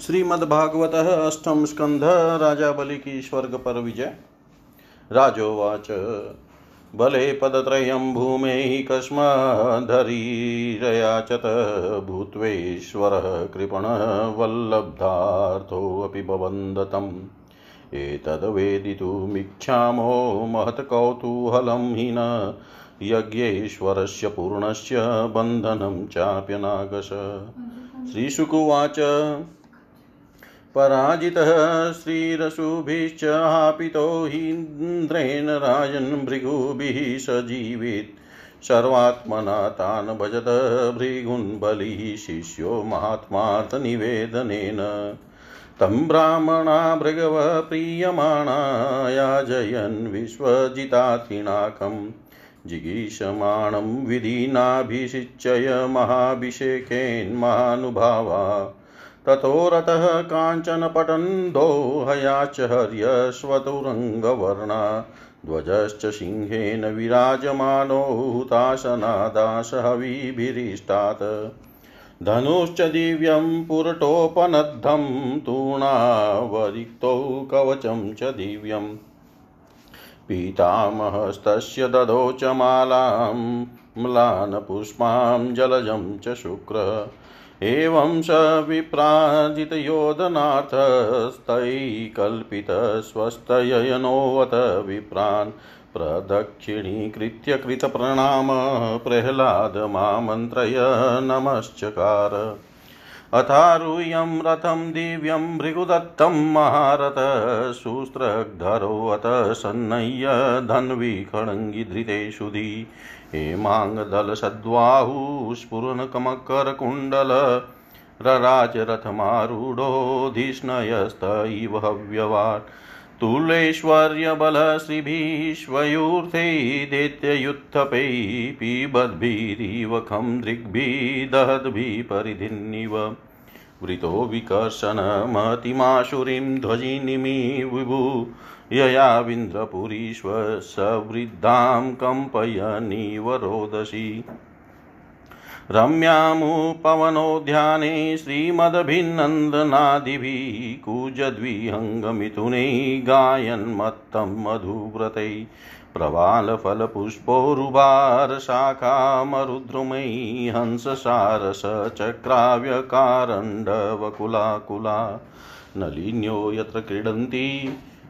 श्रीमद्भागवत अष्टम स्कंध राजा बलि की स्वर्ग पर विजय राजोवाच बले पदत्रयं भूमेः कस्मधरीरयाचत भूत्वेश्वरः कृपणः वल्लब्धार्थोऽपि बवन्दतम्। एतद्वेदितुमिच्छामो महत्कौतूहलं हि न यज्ञेश्वरस्य पूर्णस्य बन्धनं चाप्यनागश। श्रीशुकुवाच पराजितः श्रीरसुभिश्च हापितो हीन्द्रेण राजन् भृगुभिः सजीवित्। सर्वात्मना तान् भजत भृगुन् बलिः शिष्यो महात्मार्थनिवेदनेन तं ब्राह्मणा भृगवः प्रीयमाणा याजयन् विश्वजितात्रिणाकम् जिगीषमाणं विधिनाभिषिच्य महाभिषेकेन्मानुभावा ततो रतः काञ्चनपटन्धो हयाच हर्यश्वतुरङ्गवर्णा ध्वजश्च सिंहेन विराजमानो हुताशनादाशहविभिरिष्टात् धनुश्च दिव्यं पुरटोपनद्धं तूणावरिक्तौ कवचं च दिव्यम् पीतामहस्तस्य ददौ च मालां, म्लानपुष्पां, जलजं च शुक्र। एवं स विप्राजितयोधनार्थस्तैकल्पितस्वस्तयनोऽवत विप्रान् प्रदक्षिणीकृत्य कृतप्रणाम प्रह्लादमामन्त्रय नमश्चकार। अथारूयं रथं दिव्यं भृगुदत्तं महारथ सूस्त्रधरोऽत सन्नय्य धन्वी खड्गिधृते सुधी हेमाङ्गदलसद्वाहुस्फुरनकमकरकुण्डल रराजरथमारूढोऽधिष्णयस्त इव हव्यवान्। तुलेश्वर्यबलश्रीभिश्वयूर्थे दैत्ययुत्थपै पिबद्भिरिव खं दृग्भिः दहद्भिः परिधिन्निव वृतो विकर्षणमतिमाशुरीं ध्वजिनिमि विभु। ययाविन्द्रपुरीष्वसवृद्धां कम्पयनीव रोदसी। रम्यामुपवनोद्याने श्रीमदभिनन्दनादिभिः कूजद्विहङ्गमिथुने गायन्मत्तं मधुव्रतै प्रवालफलपुष्पोरुभारशाखामरुद्रुमयी हंससारसचक्राव्यकारण्डवकुलाकुला नलिन्यो यत्र क्रीडन्ति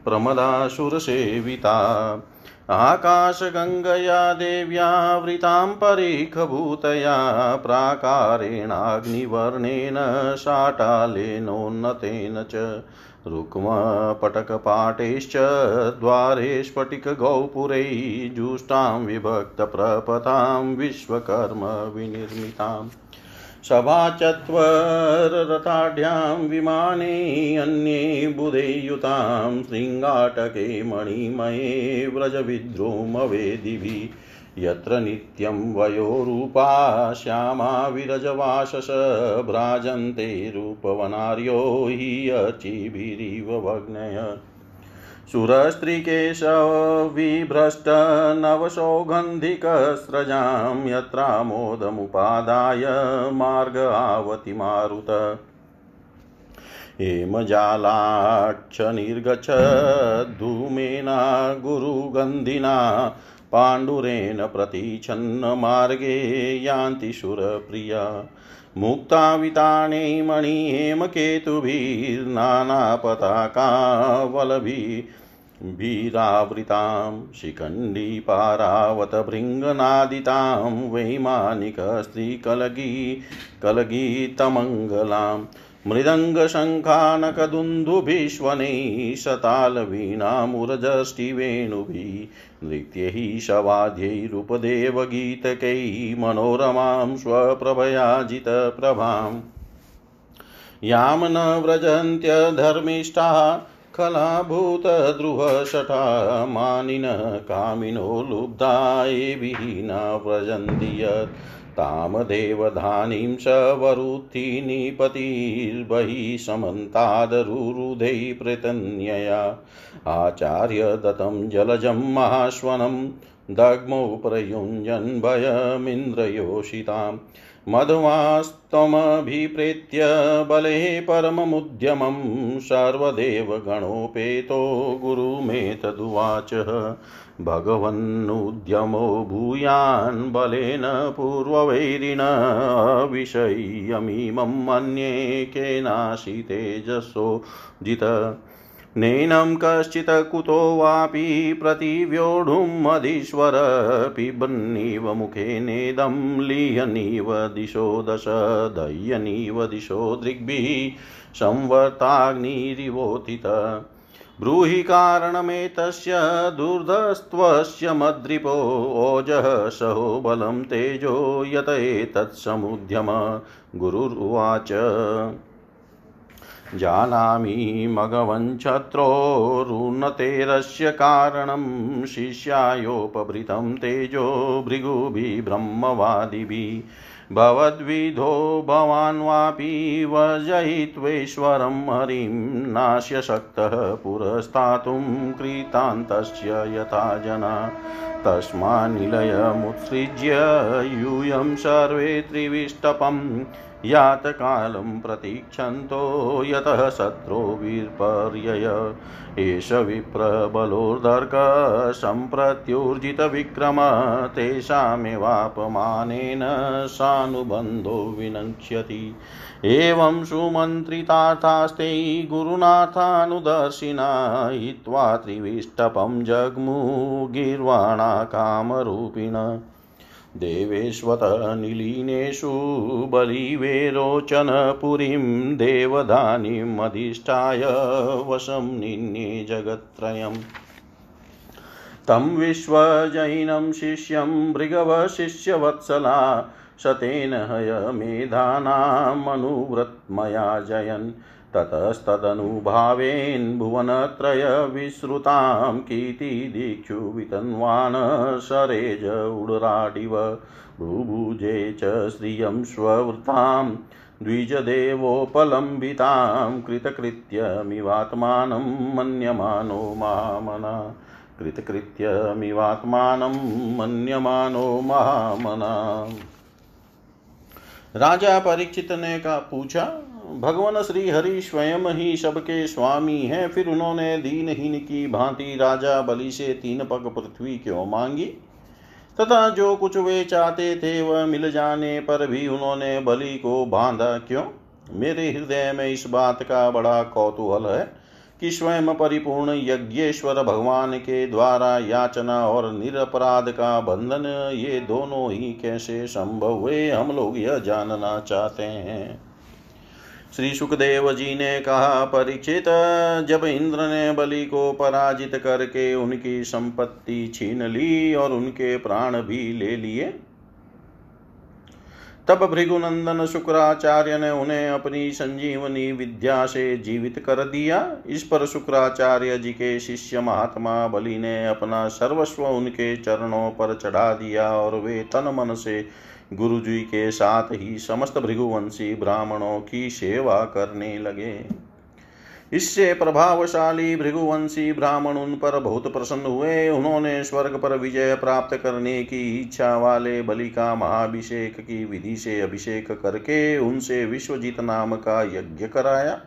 प्रमदासुरसेविता आकाशगङ्गया देव्यावृतां परीखभूतया प्राकारेणाग्निवर्णेन शाटालेनोन्नतेन च रुक्मपटकपाटैश्च द्वारे स्फटिकगौपुरैः जुष्टां विभक्तप्रपथां विश्वकर्म विनिर्मिताम् सभाचत्वररथाढ्यां विमाने अन्ये बुधेयुतां शृङ्गाटके मणिमये व्रजविद्रुमवेदिभिः। यत्र नित्यं वयोरूपा श्यामा विरजवासस भ्राजन्ते रूपवनार्यो हि अर्चिभिरिव भग्नय सुरस्त्रीकेशविभ्रष्टनवसौगन्धिकस्रजां यत्रामोदमुपादाय मार्ग आवति मारुत। हेमजालाक्षनिर्गच्छद्धूमेना गुरुगन्धिना पाण्डुरेण प्रतीच्छन्नमार्गे यान्ति सुरप्रिया। मुक्ताविताने मणिहेमकेतुभिर्नानापताकावलभिरावृतां शिखण्डीपारावतभृङ्गनादितां वैमानिकस्त्रीकलगी कलगीतमङ्गलाम् मृदङ्गशङ्खानकदुन्दुभिष्वनैः शतालवीणामुरजष्टिवेणुभिः नृत्यैः शवाद्यैरुपदेवगीतकैः मनोरमां स्वप्रभयाजितप्रभाम् यां न व्रजन्त्यधर्मिष्ठाः खलाभूतद्रुहशठा मानिनः कामिनो लुब्धा एभिः न व्रजन्ति यत् तामदेवधानीं स वरुथि निपतिर्बहिः समन्तादरुरुधै प्रतन्यया। आचार्यदत्तं जलजं महाश्वनं दग्मौ प्रयुञ्जन् भयमिन्द्रयोषितां मध्वास्तमभिप्रेत्य बले परममुद्यमं सर्वदेव गणोपेतो गुरुमेतदुवाच। भगवन्नुद्यमो भूयान् बलेन पूर्ववैरिण विषय्यमीमं मन्ये केनाशितेजसो जित। नैनं कश्चित् कुतो वापि प्रतिव्योढुमधीश्वर पिबन्निव मुखेनेदं लीयनीव दिशो दश, दह्यनीव दिशो दृग्भिः संवर्ताग्निरिवोथित ब्रूहि कारणमेतस्य दुर्धस्त्वस्य मद्रिपो ओजः, सहो बलं तेजो यत एतत्समुद्यम गुरुरुवाच। जानामि मघवञ्छत्रोरुन्नतेरस्य कारणं शिष्यायोपभृतं तेजो भृगुभिः ब्रह्मवादिभिः। भवद्विधो भवान् वापि वर्जयित्वेश्वरं हरिं नास्य शक्तः पुरस्तातुं कृतान्तस्य यथा जना। तस्मान्निलयमुत्सृज्य यूयं सर्वे त्रिविष्टपम् यातकालं प्रतीक्षन्तो यतः शत्रो विपर्यय एष विप्रबलोर्धर्क सम्प्रत्युर्जितविक्रम तेषामेवापमानेन सानुबन्धो विनक्ष्यति एवं सुमन्त्रितार्थास्ते गुरुनाथानुदर्शिना हित्वा त्रिविष्टपं जग्मुगीर्वाणा कामरूपिण देवेष्वतनिलीनेषु बलिवेरोचनपुरीं देवधानीमधिष्ठाय वशं निन्ये जगत्त्रयम् तं विश्वजैनं शिष्यं भृगवशिष्यवत्सला शतेन हयमेधानामनुव्रतमया जयन्। ततस्तदनुभावेन् भुवनत्रयविश्रुतां कीर्तिदीक्षु वितन्वान् सरेज उडराडिव भूभुजे च श्रियं स्ववृतां द्विजदेवोपलम्बितां कृतकृत्यमिवात्मानं मन्यमानो मामना कृतकृत्यमिवात्मानं मन्यमानो महामना राजा परीक्षित ने का पूछा भगवान श्री हरि स्वयं ही सबके स्वामी हैं, फिर उन्होंने दीनहीन की भांति राजा बलि से तीन पग पृथ्वी क्यों मांगी? तथा जो कुछ वे चाहते थे वह मिल जाने पर भी उन्होंने बलि को बांधा क्यों? मेरे हृदय में इस बात का बड़ा कौतूहल है कि स्वयं परिपूर्ण यज्ञेश्वर भगवान के द्वारा याचना और निरपराध का बंधन, ये दोनों ही कैसे संभव हुए, हम लोग यह जानना चाहते हैं। श्री सुखदेव जी ने कहा, परीक्षित, जब इंद्र ने बलि को पराजित करके उनकी संपत्ति छीन ली और उनके प्राण भी ले लिए, तब भृगुनंदन शुक्राचार्य ने उन्हें अपनी संजीवनी विद्या से जीवित कर दिया। इस पर शुक्राचार्य जी के शिष्य महात्मा बलि ने अपना सर्वस्व उनके चरणों पर चढ़ा दिया और वे तन मन से गुरु जी के साथ ही समस्त भृगुवंशी ब्राह्मणों की सेवा करने लगे। इससे प्रभावशाली भृगुवंशी ब्राह्मण उन पर बहुत प्रसन्न हुए। उन्होंने स्वर्ग पर विजय प्राप्त करने की इच्छा वाले बलि का महाभिषेक की विधि से अभिषेक करके उनसे विश्वजीत नाम का यज्ञ कराया।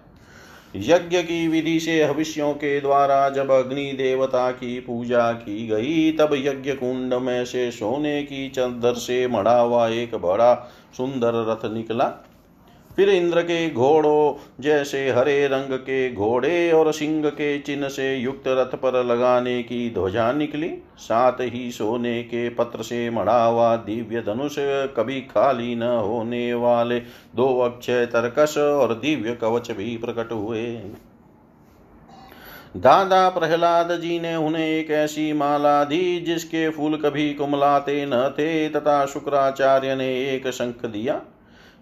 यज्ञ की विधि से हविष्यों के द्वारा जब अग्नि देवता की पूजा की गई, तब यज्ञ कुंड में से सोने की चंदर से मढ़ा हुआ एक बड़ा सुंदर रथ निकला। फिर इंद्र के घोड़ों जैसे हरे रंग के घोड़े और सिंह के चिन्ह से युक्त रथ पर लगाने की ध्वजा निकली। साथ ही सोने के पत्र से मढ़ा हुआ दिव्य धनुष कभी खाली न होने वाले। दो अक्षय तरकस और दिव्य कवच भी प्रकट हुए। दादा प्रहलाद जी ने उन्हें एक ऐसी माला दी, जिसके फूल कभी कुमलाते न थे, तथा शुक्राचार्य ने एक शंख दिया।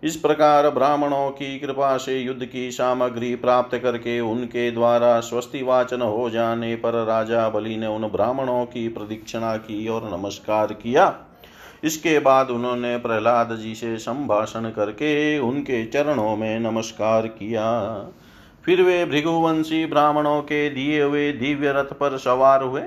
इस प्रकार ब्राह्मणों की कृपा से युद्ध की सामग्री प्राप्त करके उनके द्वारा स्वस्ति वाचन हो जाने पर राजा बलि ने उन ब्राह्मणों की प्रदीक्षिणा की और नमस्कार किया। इसके बाद उन्होंने प्रहलाद जी से संभाषण करके उनके चरणों में नमस्कार किया। फिर वे भृगुवंशी ब्राह्मणों के दिए हुए दिव्य रथ पर सवार हुए।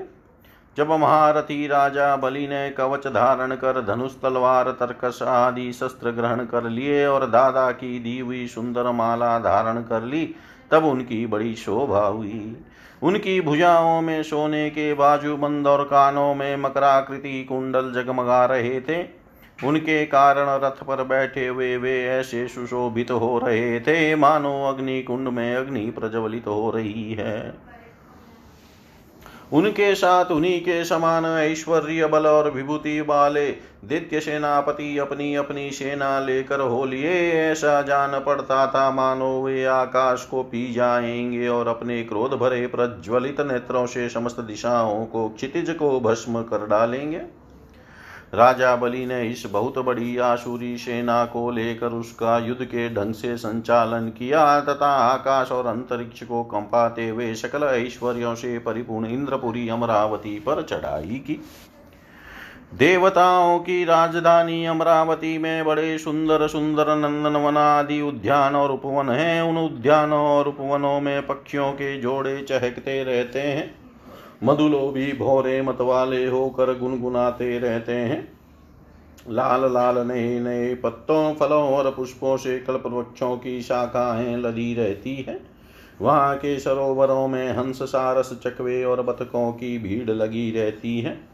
जब महारथी राजा बलि ने कवच धारण कर, धनुष, तलवार तर्कस आदि शस्त्र ग्रहण कर लिए और दादा की दी हुई सुंदर माला धारण कर ली, तब उनकी बड़ी शोभा हुई। उनकी भुजाओं में सोने के बाजूबंद और कानों में मकराकृति कुंडल जगमगा रहे थे। उनके कारण रथ पर बैठे हुए वे ऐसे सुशोभित हो रहे थे, मानो अग्नि कुंड में अग्नि प्रज्वलित हो रही है। उनके साथ उन्हीं के समान ऐश्वर्य बल और विभूति वाले दित्य सेनापति अपनी अपनी सेना लेकर हो लिए ऐसा जान पड़ता था, मानो वे आकाश को पी जाएँगे और अपने क्रोध भरे प्रज्वलित नेत्रों से समस्त दिशाओं को क्षितिज को भस्म कर डालेंगे। राजा बलि ने इस बहुत बड़ी आसुरी सेना को लेकर उसका युद्ध के ढंग से संचालन किया तथा आकाश और अंतरिक्ष को कंपाते हुए सकल ऐश्वर्यों से परिपूर्ण इंद्रपुरी, अमरावती पर चढ़ाई की। देवताओं की राजधानी अमरावती में बड़े सुंदर सुंदर नंदन वनादि उद्यान और उपवन हैं। उन उद्यानों और उपवनों में पक्षियों के जोड़े चहकते रहते हैं। मधुलो भी भोरे मतवाले होकर गुनगुनाते रहते हैं। लाल लाल नए नए पत्तों, फलों और पुष्पों से कल्प वृक्षों की शाखाएँ लदी रहती है। वहाँ के सरोवरों में हंस सारस चकवे और बतकों की भीड़ लगी रहती है।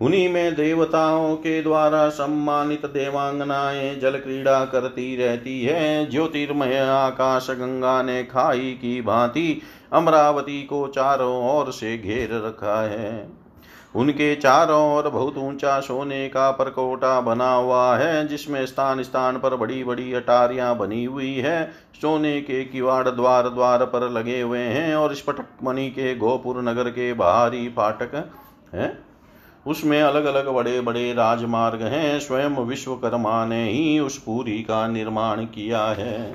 उन्हीं में देवताओं के द्वारा सम्मानित देवांगनाएँ जल क्रीड़ा करती रहती है। ज्योतिर्मय आकाश गंगा ने खाई की भांति अमरावती को चारों ओर से घेर रखा है। उनके चारों ओर बहुत ऊँचा सोने का परकोटा बना हुआ है, जिसमें स्थान स्थान पर बड़ी बड़ी अटारियाँ बनी हुई है। सोने के किवाड़ द्वार द्वार पर लगे हुए हैं और स्फटक मणि के गोपुर नगर के बाहरी फाटक हैं। उसमें अलग अलग बड़े बड़े राजमार्ग हैं। स्वयं विश्वकर्मा ने ही उस पूरी का निर्माण किया है।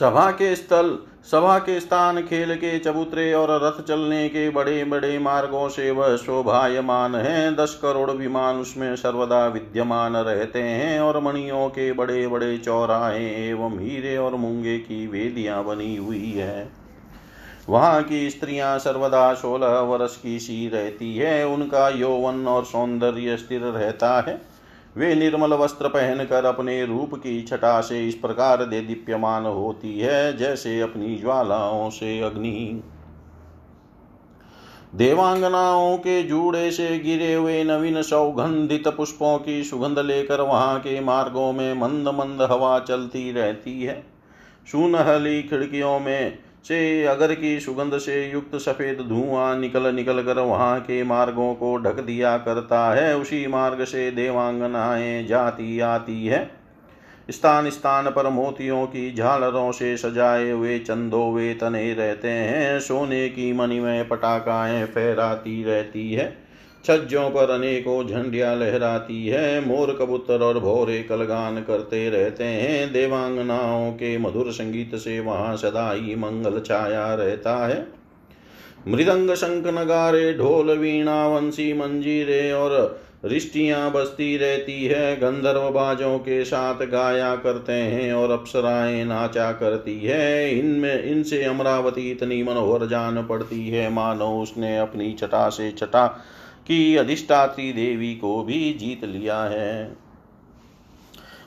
सभा के स्थल सभा के स्थान, खेल के चबूतरे और रथ चलने के बड़े बड़े मार्गों से वह शोभायमान है। दस करोड़ विमान उसमें सर्वदा विद्यमान रहते हैं और मणियों के बड़े बड़े चौराहे एवं हीरे और मूँगे की वेदियाँ बनी हुई है। वहाँ की स्त्रियाँ सर्वदा सोलह वर्ष की सी रहती है। उनका यौवन और सौंदर्य स्थिर रहता है। वे निर्मल वस्त्र पहनकर अपने रूप की छटा से इस प्रकार दे दीप्यमान होती है, जैसे अपनी ज्वालाओं से अग्नि। देवांगनाओं के जूड़े से गिरे हुए नवीन सौगंधित पुष्पों की सुगंध लेकर वहाँ के मार्गों में मंद मंद हवा चलती रहती है। सुनहली खिड़कियों में से अगर की सुगंध से युक्त सफ़ेद धुआँ निकल निकल कर वहाँ के मार्गों को ढक दिया करता है, उसी मार्ग से देवांगनाएँ जाती आती है। स्थान स्थान पर मोतियों की झालरों से सजाए हुए चंदो वे तने रहते हैं, सोने की मणिमय पटाखाएँ फहराती रहती है। छज्जों पर अनेकों झंडियाँ लहराती है। मोर कबूतर और भोरे कलगान करते रहते हैं। देवांगनाओं के मधुर संगीत से वहाँ सदा ही मंगल छाया रहता है। मृदंग शंख नगारे, ढोल, वीणा, वंशी, मंजीरे और रिष्टियाँ बसती रहती है। गंधर्व बाजों के साथ गाया करते हैं और अप्सराएँ नाचा करती है। इनमें, इनसे अमरावती इतनी मनोहर जान पड़ती है। मानो उसने अपनी चटा से चटा की अधिष्ठात्री देवी को भी जीत लिया है।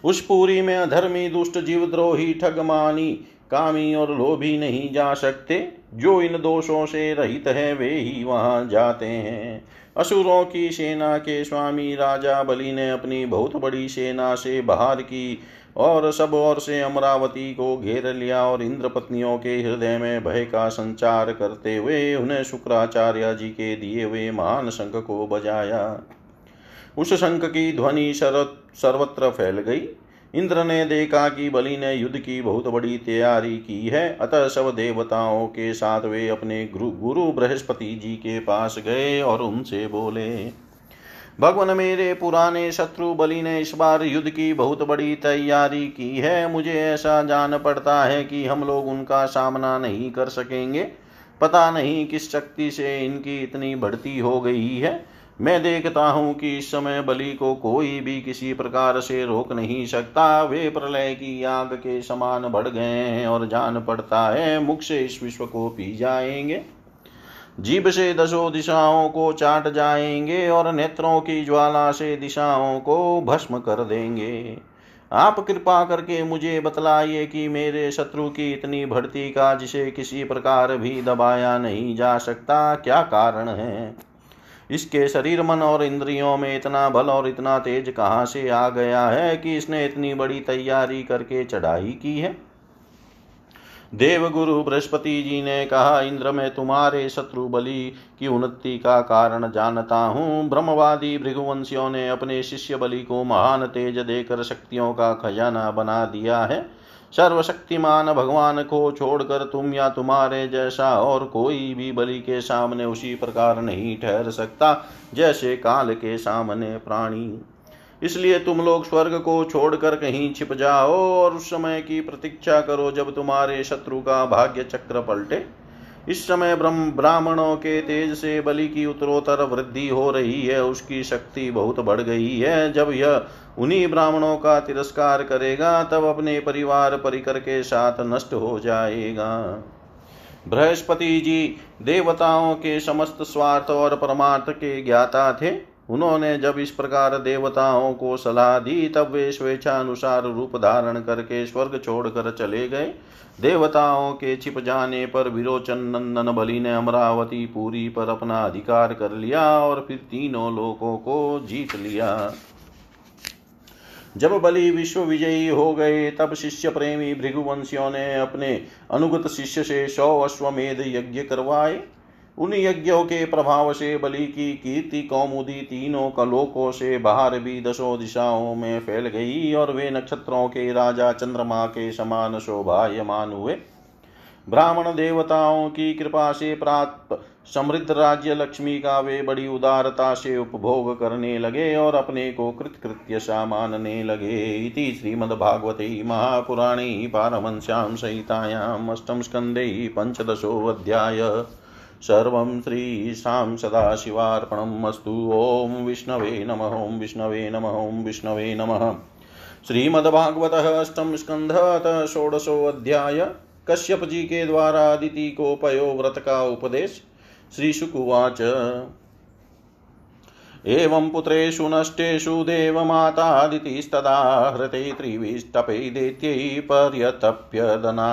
उस पूरी में अधर्मी दुष्ट जीवद्रोही ठगमानी, कामी और लोभी नहीं जा सकते। जो इन दोषों से रहित है, वे ही वहाँ जाते हैं। असुरों की सेना के स्वामी राजा बलि ने अपनी बहुत बड़ी सेना से बाहर की। और सब ओर से अमरावती को घेर लिया और इंद्र पत्नियों के हृदय में भय का संचार करते हुए उन्हें शुक्राचार्य जी के दिए हुए महान शंख को बजाया। उस शंख की ध्वनि सर्वत्र फैल गई। इंद्र ने देखा कि बलि ने युद्ध की बहुत बड़ी तैयारी की है। अतः सब देवताओं के साथ वे अपने गुरु गुरु बृहस्पति जी के पास गए और उनसे बोले भगवान मेरे पुराने शत्रु बलि ने इस बार युद्ध की बहुत बड़ी तैयारी की है। मुझे ऐसा जान पड़ता है कि हम लोग उनका सामना नहीं कर सकेंगे। पता नहीं किस शक्ति से इनकी इतनी बढ़ती हो गई है। मैं देखता हूँ कि इस समय बलि को कोई भी किसी प्रकार से रोक नहीं सकता। वे प्रलय की आग के समान बढ़ गए हैं और जान पड़ता है मुख से इस विश्व को पी जाएँगे। जीभ से दसों दिशाओं को चाट जाएँगे और नेत्रों की ज्वाला से दिशाओं को भस्म कर देंगे। आप कृपा करके मुझे बतलाइए कि मेरे शत्रु की इतनी भर्ती का जिसे किसी प्रकार भी दबाया नहीं जा सकता, क्या कारण है? इसके शरीर मन और इंद्रियों में इतना बल और इतना तेज कहाँ से आ गया है कि इसने इतनी बड़ी तैयारी करके चढ़ाई की है? देवगुरु बृहस्पति जी ने कहा, इंद्र, मैं तुम्हारे शत्रु बलि की उन्नति का कारण जानता हूँ। ब्रह्मवादी भृगुवंशियों ने अपने शिष्य बलि को महान तेज देकर शक्तियों का खजाना बना दिया है। सर्वशक्तिमान भगवान को छोड़कर तुम या तुम्हारे जैसा और कोई भी बलि के सामने उसी प्रकार नहीं ठहर सकता, जैसे काल के सामने प्राणी इसलिए तुम लोग स्वर्ग को छोड़कर कहीं छिप जाओ और उस समय की प्रतीक्षा करो जब तुम्हारे शत्रु का भाग्य चक्र पलटे। इस समय ब्रह्म ब्राह्मणों के तेज से बलि की उत्तरोत्तर वृद्धि हो रही है, उसकी शक्ति बहुत बढ़ गई है। जब यह उन्हीं ब्राह्मणों का तिरस्कार करेगा, तब अपने परिवार परिकर के साथ नष्ट हो जाएगा। बृहस्पति जी देवताओं के समस्त स्वार्थ और परमार्थ के ज्ञाता थे। उन्होंने जब इस प्रकार देवताओं को सलाह दी, तब वे स्वेच्छानुसार रूप धारण करके स्वर्ग छोड़कर चले गए। देवताओं के छिप जाने पर विरोचन नंदन बलि ने अमरावती पूरी पर अपना अधिकार कर लिया और फिर तीनों लोकों को जीत लिया। जब बलि विश्व विजयी हो गए, तब शिष्य प्रेमी भृगुवंशियों ने अपने अनुगत शिष्य से सौ अश्वमेध यज्ञ करवाए। उन यज्ञों के प्रभाव से, बलि की कीर्ति कौमुदी तीनों कलोकों से बाहर भी दसों दिशाओं में फैल गई और वे नक्षत्रों के राजा चंद्रमा के समान शोभायमान हुए। ब्राह्मण देवताओं की कृपा से प्राप्त समृद्ध राज्य लक्ष्मी का वे बड़ी उदारता से उपभोग करने लगे और अपने को कृतकृत्य सा मानने लगे इति श्रीमद्भागवते महापुराणे अष्टम स्कन्धे पञ्चदशोऽध्याय। सर्वं श्रीशां सदाशिवार्पणम् ॐ विष्णवे नमः, ॐ विष्णवे नमः, ॐ विष्णवे नमः। श्रीमद्भागवतः अष्टम स्कन्धः षोडशोऽध्याय कश्यप जी के द्वारा अदिति को पयो व्रत का उपदेश। श्री शुकुवाच एवं पुत्रेषु नष्टेषु देवमातादितिस्तदा हृते त्रिविष्टपै दैत्यै पर्यतप्यदना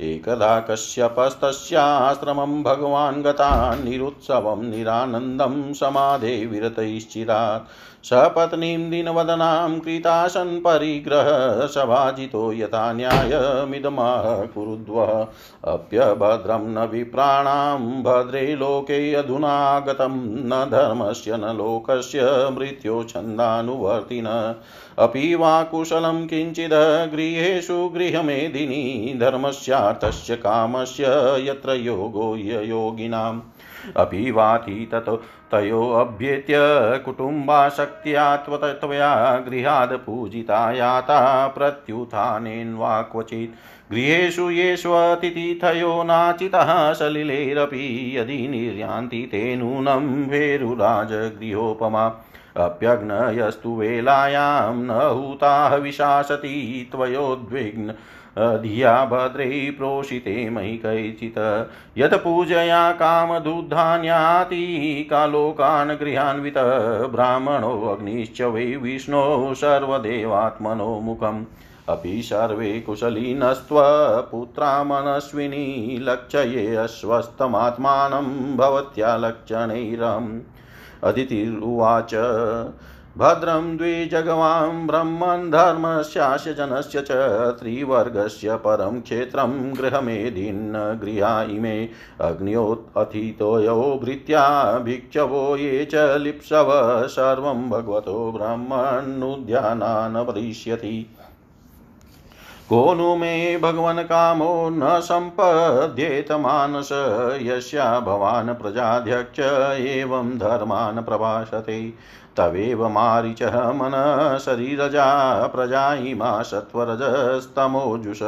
एकदा कश्यपस्तस्याश्रमं भगवान् गता निरुत्सवं निरानन्दं समाधे विरतैश्चिरात्। सपत्नीं दिनवदनां कृतासन् परिग्रह सभाजितो यथा न्यायमिदमाह कुरुद्व अप्यभद्रं न विप्राणां भद्रे लोके अधुनागतं, न धर्मस्य न लोकस्य मृत्यो छन्दानुवर्तिन। अपि वा कुशलं किञ्चिद् गृहेषु गृहमेदिनी, धर्मस्यार्थस्य कामस्य यत्र योगो योगिनाम्। अपि वाति ततो तयोऽभ्येत्य कुटुम्बाशक्त्या त्वया गृहाद् पूजिता याता प्रत्युत्थानेन्वा क्वचित्। गृहेषु येष्वतिथिथयो नाचितः सलिलेरपि यदि निर्यान्ति ते नूनं भेरुराजगृहोपमा। अप्यग्नयस्तु वेलायां न हूताः विशासति त्वयोद्विग्न। धिया भद्रै प्रोषिते मयि कैचित्। यत् पूजया कामदुद्धान्याति कालोकान् गृहान्वित ब्राह्मणोऽग्निश्च वै विष्णो सर्वदेवात्मनो मुखम्। अपि सर्वे कुशलिनस्त्वपुत्रा मनस्विनी लक्षये अस्वस्थमात्मानं भवत्या लक्षणैरम्। अदितिरुवाच। भद्रं द्विजगवां ब्रह्मन् धर्मस्यास्य जनस्य च त्रिवर्गस्य परं क्षेत्रं गृहमेधिन् गृहा इमे अग्न्योऽथितोयो भृत्या भिक्षवो ये च लिप्सव सर्वं भगवतो ब्रह्मण्नुद्यानान् वरिष्यति को नु मे भगवन् कामो न सम्पद्येत मानस, यस्या भवान् प्रजाध्यक्ष एवं धर्मान् प्रभाषते। तवेव मारिचः मनः शरीरजा प्रजा इमा सत्वरजस्तमोजुष।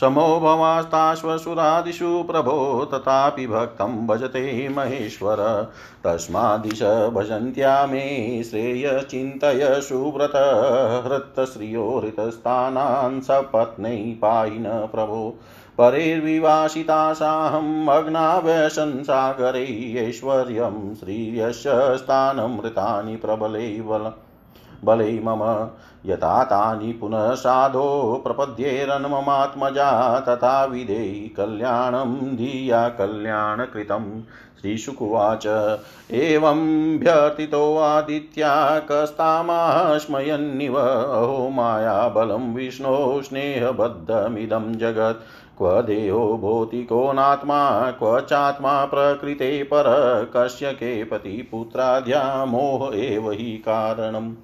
समो भवास्ताश्वसुरादिषु प्रभो तथापि भक्तं भजते महेश्वर। तस्मादिश भजन्त्या मे श्रेयचिन्तय सुव्रत हृत्तश्रियो हृतस्थानान् सपत्नै पायिन प्रभो। परेर्विवासितासाहम् अग्नाव्यसंसागरे ऐश्वर्यं श्रीयस्य स्थानमृतानि प्रबलै बलै मम। यथा तानि पुनः साधो प्रपद्येरन्ममात्मजा, तथा विधेयि कल्याणं धिया कल्याणकृतं। श्रीशुकुवाच, एवं व्यर्थितोऽदित्या कस्तामाश्मयन्निव। अहो मायाबलं विष्णो स्नेहबद्धमिदं जगत्। क्व देहो भौतिको नात्मा, क्व चात्मा प्रकृते पर कस्य के पतिपुत्राद्या मोह एव हि कारणम्।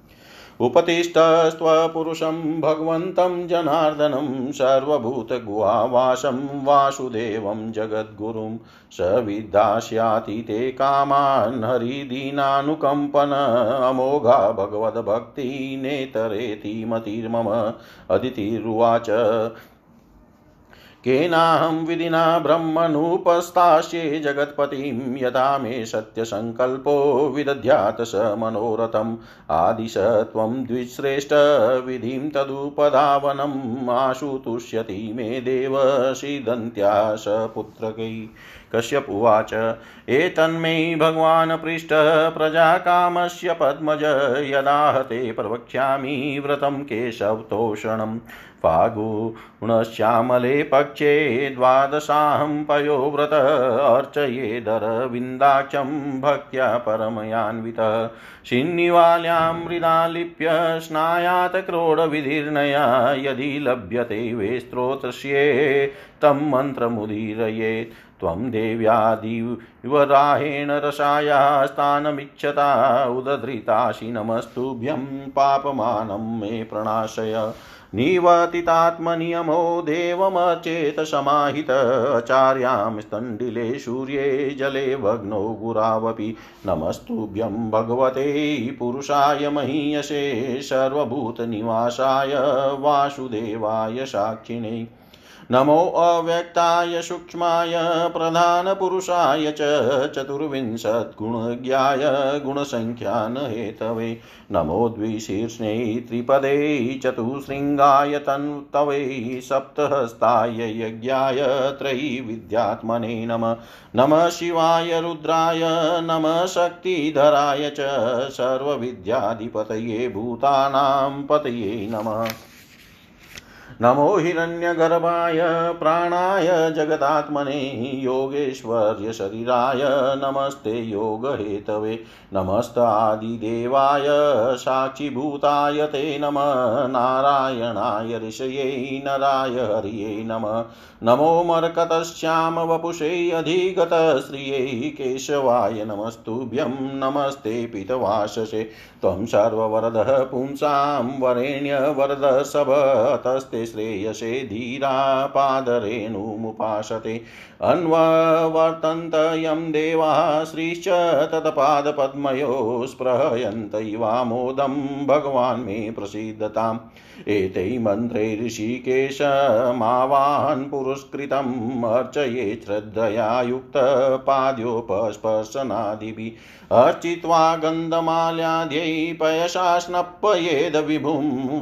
उपतिष्ठस्त्वपुरुषं भगवन्तं जनार्दनं, सर्वभूतगुहावासं वासुदेवं जगद्गुरुं। स विद्धास्याति ते कामान्, हरिदीनानुकम्पन, अमोघा भगवद्भक्तिनेतरेति मतिर्मम। अदितिरुवाच। केनाहं विधिना ब्रह्मणुपस्थास्ये जगत्पतिं यथा मे सत्यसङ्कल्पो विदध्यात् स मनोरथम् आदिश त्वं द्विश्रेष्ठ विधिं तदुपधावनम् आशु तुष्यति मे देव सीदन्त्या स पुत्रकै। कश्यप उवाच, एतन्मे भगवान् पृष्ठ प्रजाकामस्य पद्मज यदाहते प्रवक्ष्यामि व्रतं केशवतोषणम्। फागुणश्यामले पक्षे द्वादशाहं पयोव्रत अर्चयेदरविन्दाक्षं भक्त्या परमयान्वितः। शिन्निवाल्यां मृदालिप्य स्नायात् क्रोडविधीर्णया यदि लभ्यते वे स्त्रोतस्ये तं मन्त्रमुदीरयेत्। त्वं देव्यादिवराहेण रसाया स्थानमिच्छता उदधृतासि नमस्तुभ्यं पापमानं मे प्रणाशय। निवर्तितात्मनियमो देवमचेतसमाहित आचार्यां स्तण्डिले सूर्ये जले भग्नौ गुरावपि। नमस्तुभ्यं भगवते पुरुषाय महीयसे, सर्वभूतनिवासाय वासुदेवाय साक्षिणे। नमो अव्यक्ताय सूक्ष्माय प्रधानपुरुषाय च चतुर्विंशद्गुणज्ञाय गुणसङ्ख्यान हेतवे नमो द्विशीर्ष्णे त्रिपदे चतुशृङ्गाय तन्तवे सप्तहस्ताय यज्ञाय त्रयीविद्यात्मने नमः। नमः शिवाय रुद्राय, नमः शक्तिधराय च सर्वविद्याधिपतये भूतानां पतये नमः। नमो हिरण्यगर्भाय प्राणाय जगदात्मने योगेश्वर्यशरीराय नमस्ते योगहेतवे। नमस्तादिदेवाय साक्षिभूताय ते नमः। नारायणाय ऋषये नराय हर्ये नमः। नमो मर्कतश्याम वपुषे अधिगतश्रियै केशवाय नमस्तुभ्यं नमस्ते पितवाससे त्वं सर्ववरदः पुंसां वरेण्यवरदसभतस्ते श्रेयसे धीरा पादरेणुमुपासते अन्ववर्तन्त यं देवाः श्रीश्च तत्पादपद्मयो स्पृहयन्त इवामोदं भगवान् मे प्रसीदताम् एतै मन्त्रै ऋषिकेशमावान् पुरस्कृतम् अर्चये श्रद्धया युक्तपाद्योपस्पर्शनादिभिः अर्चित्वा गन्धमाल्याद्यै पयसा स्नप्पयेद विभुं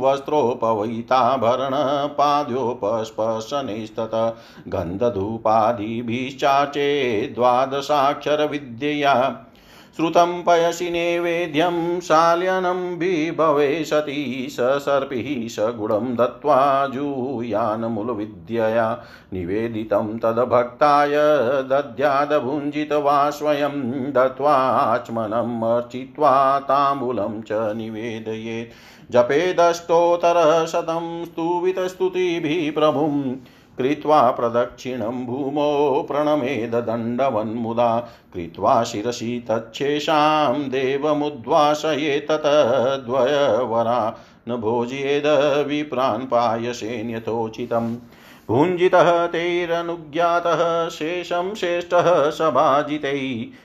वस्त्रोपवैताभरणपाद्योपस्पर्शनैस्ततः गन्धधूपादिभिश्चाचे द्वादशाक्षरविद्यया श्रुतं पयसि नैवेद्यं शाल्यनं विभवे सती सर्पिः, स गुडं दत्त्वा जूयानमूलविद्यया। निवेदितं तद्भक्ताय दद्यादभुञ्जित्वा स्वयं दत्त्वाच्मनम् अर्चित्वा ताम्बूलं च निवेदयेत्। जपेदष्टोत्तरशतं स्तुवितस्तुतिभिः प्रभुम्। कृत्वा प्रदक्षिणं भूमौ प्रणमेददण्डवन्मुदा। कृत्वा शिरसि तच्छेषां देवमुद्वासयेततद्वयवरा न भोजयेद विप्रान् पायसेन्यथोचितम् भुञ्जितः तैरनुज्ञातः शेषं श्रेष्ठः सभाजितैः।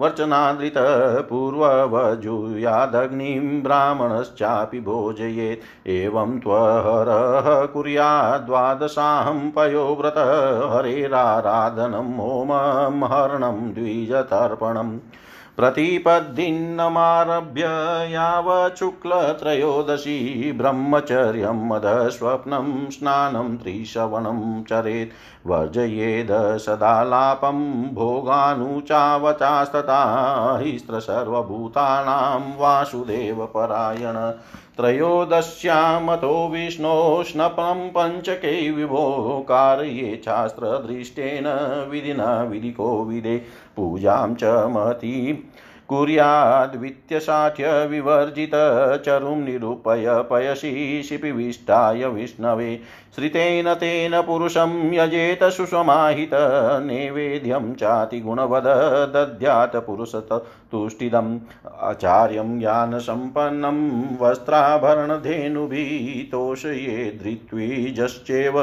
वर्चनादृत पूर्ववजूयादग्निं ब्राह्मणश्चापि भोजयेत्। एवं त्वहरः कुर्याद्वादशाहं पयोव्रत हरेराराधनं होमं हरणं द्विजतर्पणम्। प्रतिपद्दिन्नमारभ्य यावच्छुक्लत्रयोदशी ब्रह्मचर्यं मदस्वप्नं स्नानं त्रिशवनं चरेत् वर्जयेद सदालापं भोगानुचावचास्तथा हिस्त्रसर्वभूतानां वासुदेवपरायण त्रयोदश्यामतो विष्णोष्णपं पञ्चके विभो कारये शास्त्रदृष्टेन विधिना विधिको विदे पूजां च महती कुर्याद्वित्यसाठ्यविवर्जितचरुं निरूपय पयसि शिपिविष्टाय विष्णवे। श्रितेन तेन पुरुषं यजेत सुषमाहित नैवेद्यं चातिगुणवद दद्यात् पुरुषतुष्टिदम् आचार्यं ज्ञानसम्पन्नं वस्त्राभरणधेनुभिः तोषये धृत्विजश्चेव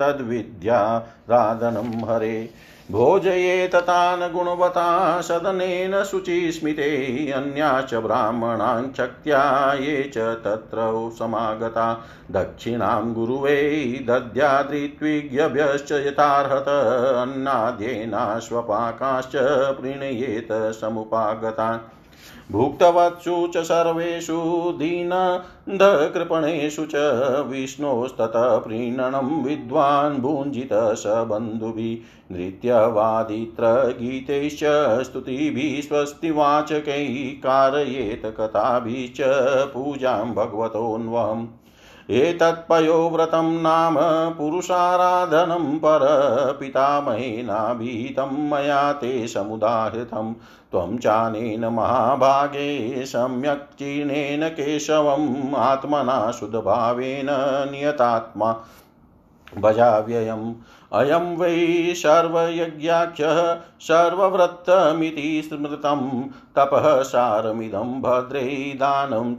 तद्विद्याराधनं हरे। भोजयेत तान् गुणवता सदनेन शुचिस्मिते अन्याश्च ब्राह्मणाञ्चक्त्या ये च तत्र समागता। दक्षिणां गुरुवे दद्याद्रित्विज्ञभ्यश्च यथार्हत, अन्नाद्येनाश्वपाकाश्च प्रीणयेत समुपागतान् भुक्तवत्सु च सर्वेषु दीनन्दकृपणेषु च विष्णोस्ततः प्रीणनं विद्वान् भुञ्जितः स बन्धुभिः नृत्यवादित्रगीतैश्च स्तुतिभिः स्वस्तिवाचकैः कारयेत कथाभिश्च पूजां भगवतोऽन्वहम्। एतत्पयोव्रतं नाम पुरुषाराधनं परपितामहेनाभीतं मया ते समुदाहृतं। त्वं चानेन महाभागे सम्यक् चीर्णेन केशवम् आत्मना शुद्धभावेन नियतात्मा। भजाव्ययम्। अयं वै सर्वयज्ञाख्यः सर्वव्रतमिति स्मृतं तपः सारमिदं भद्रे दानं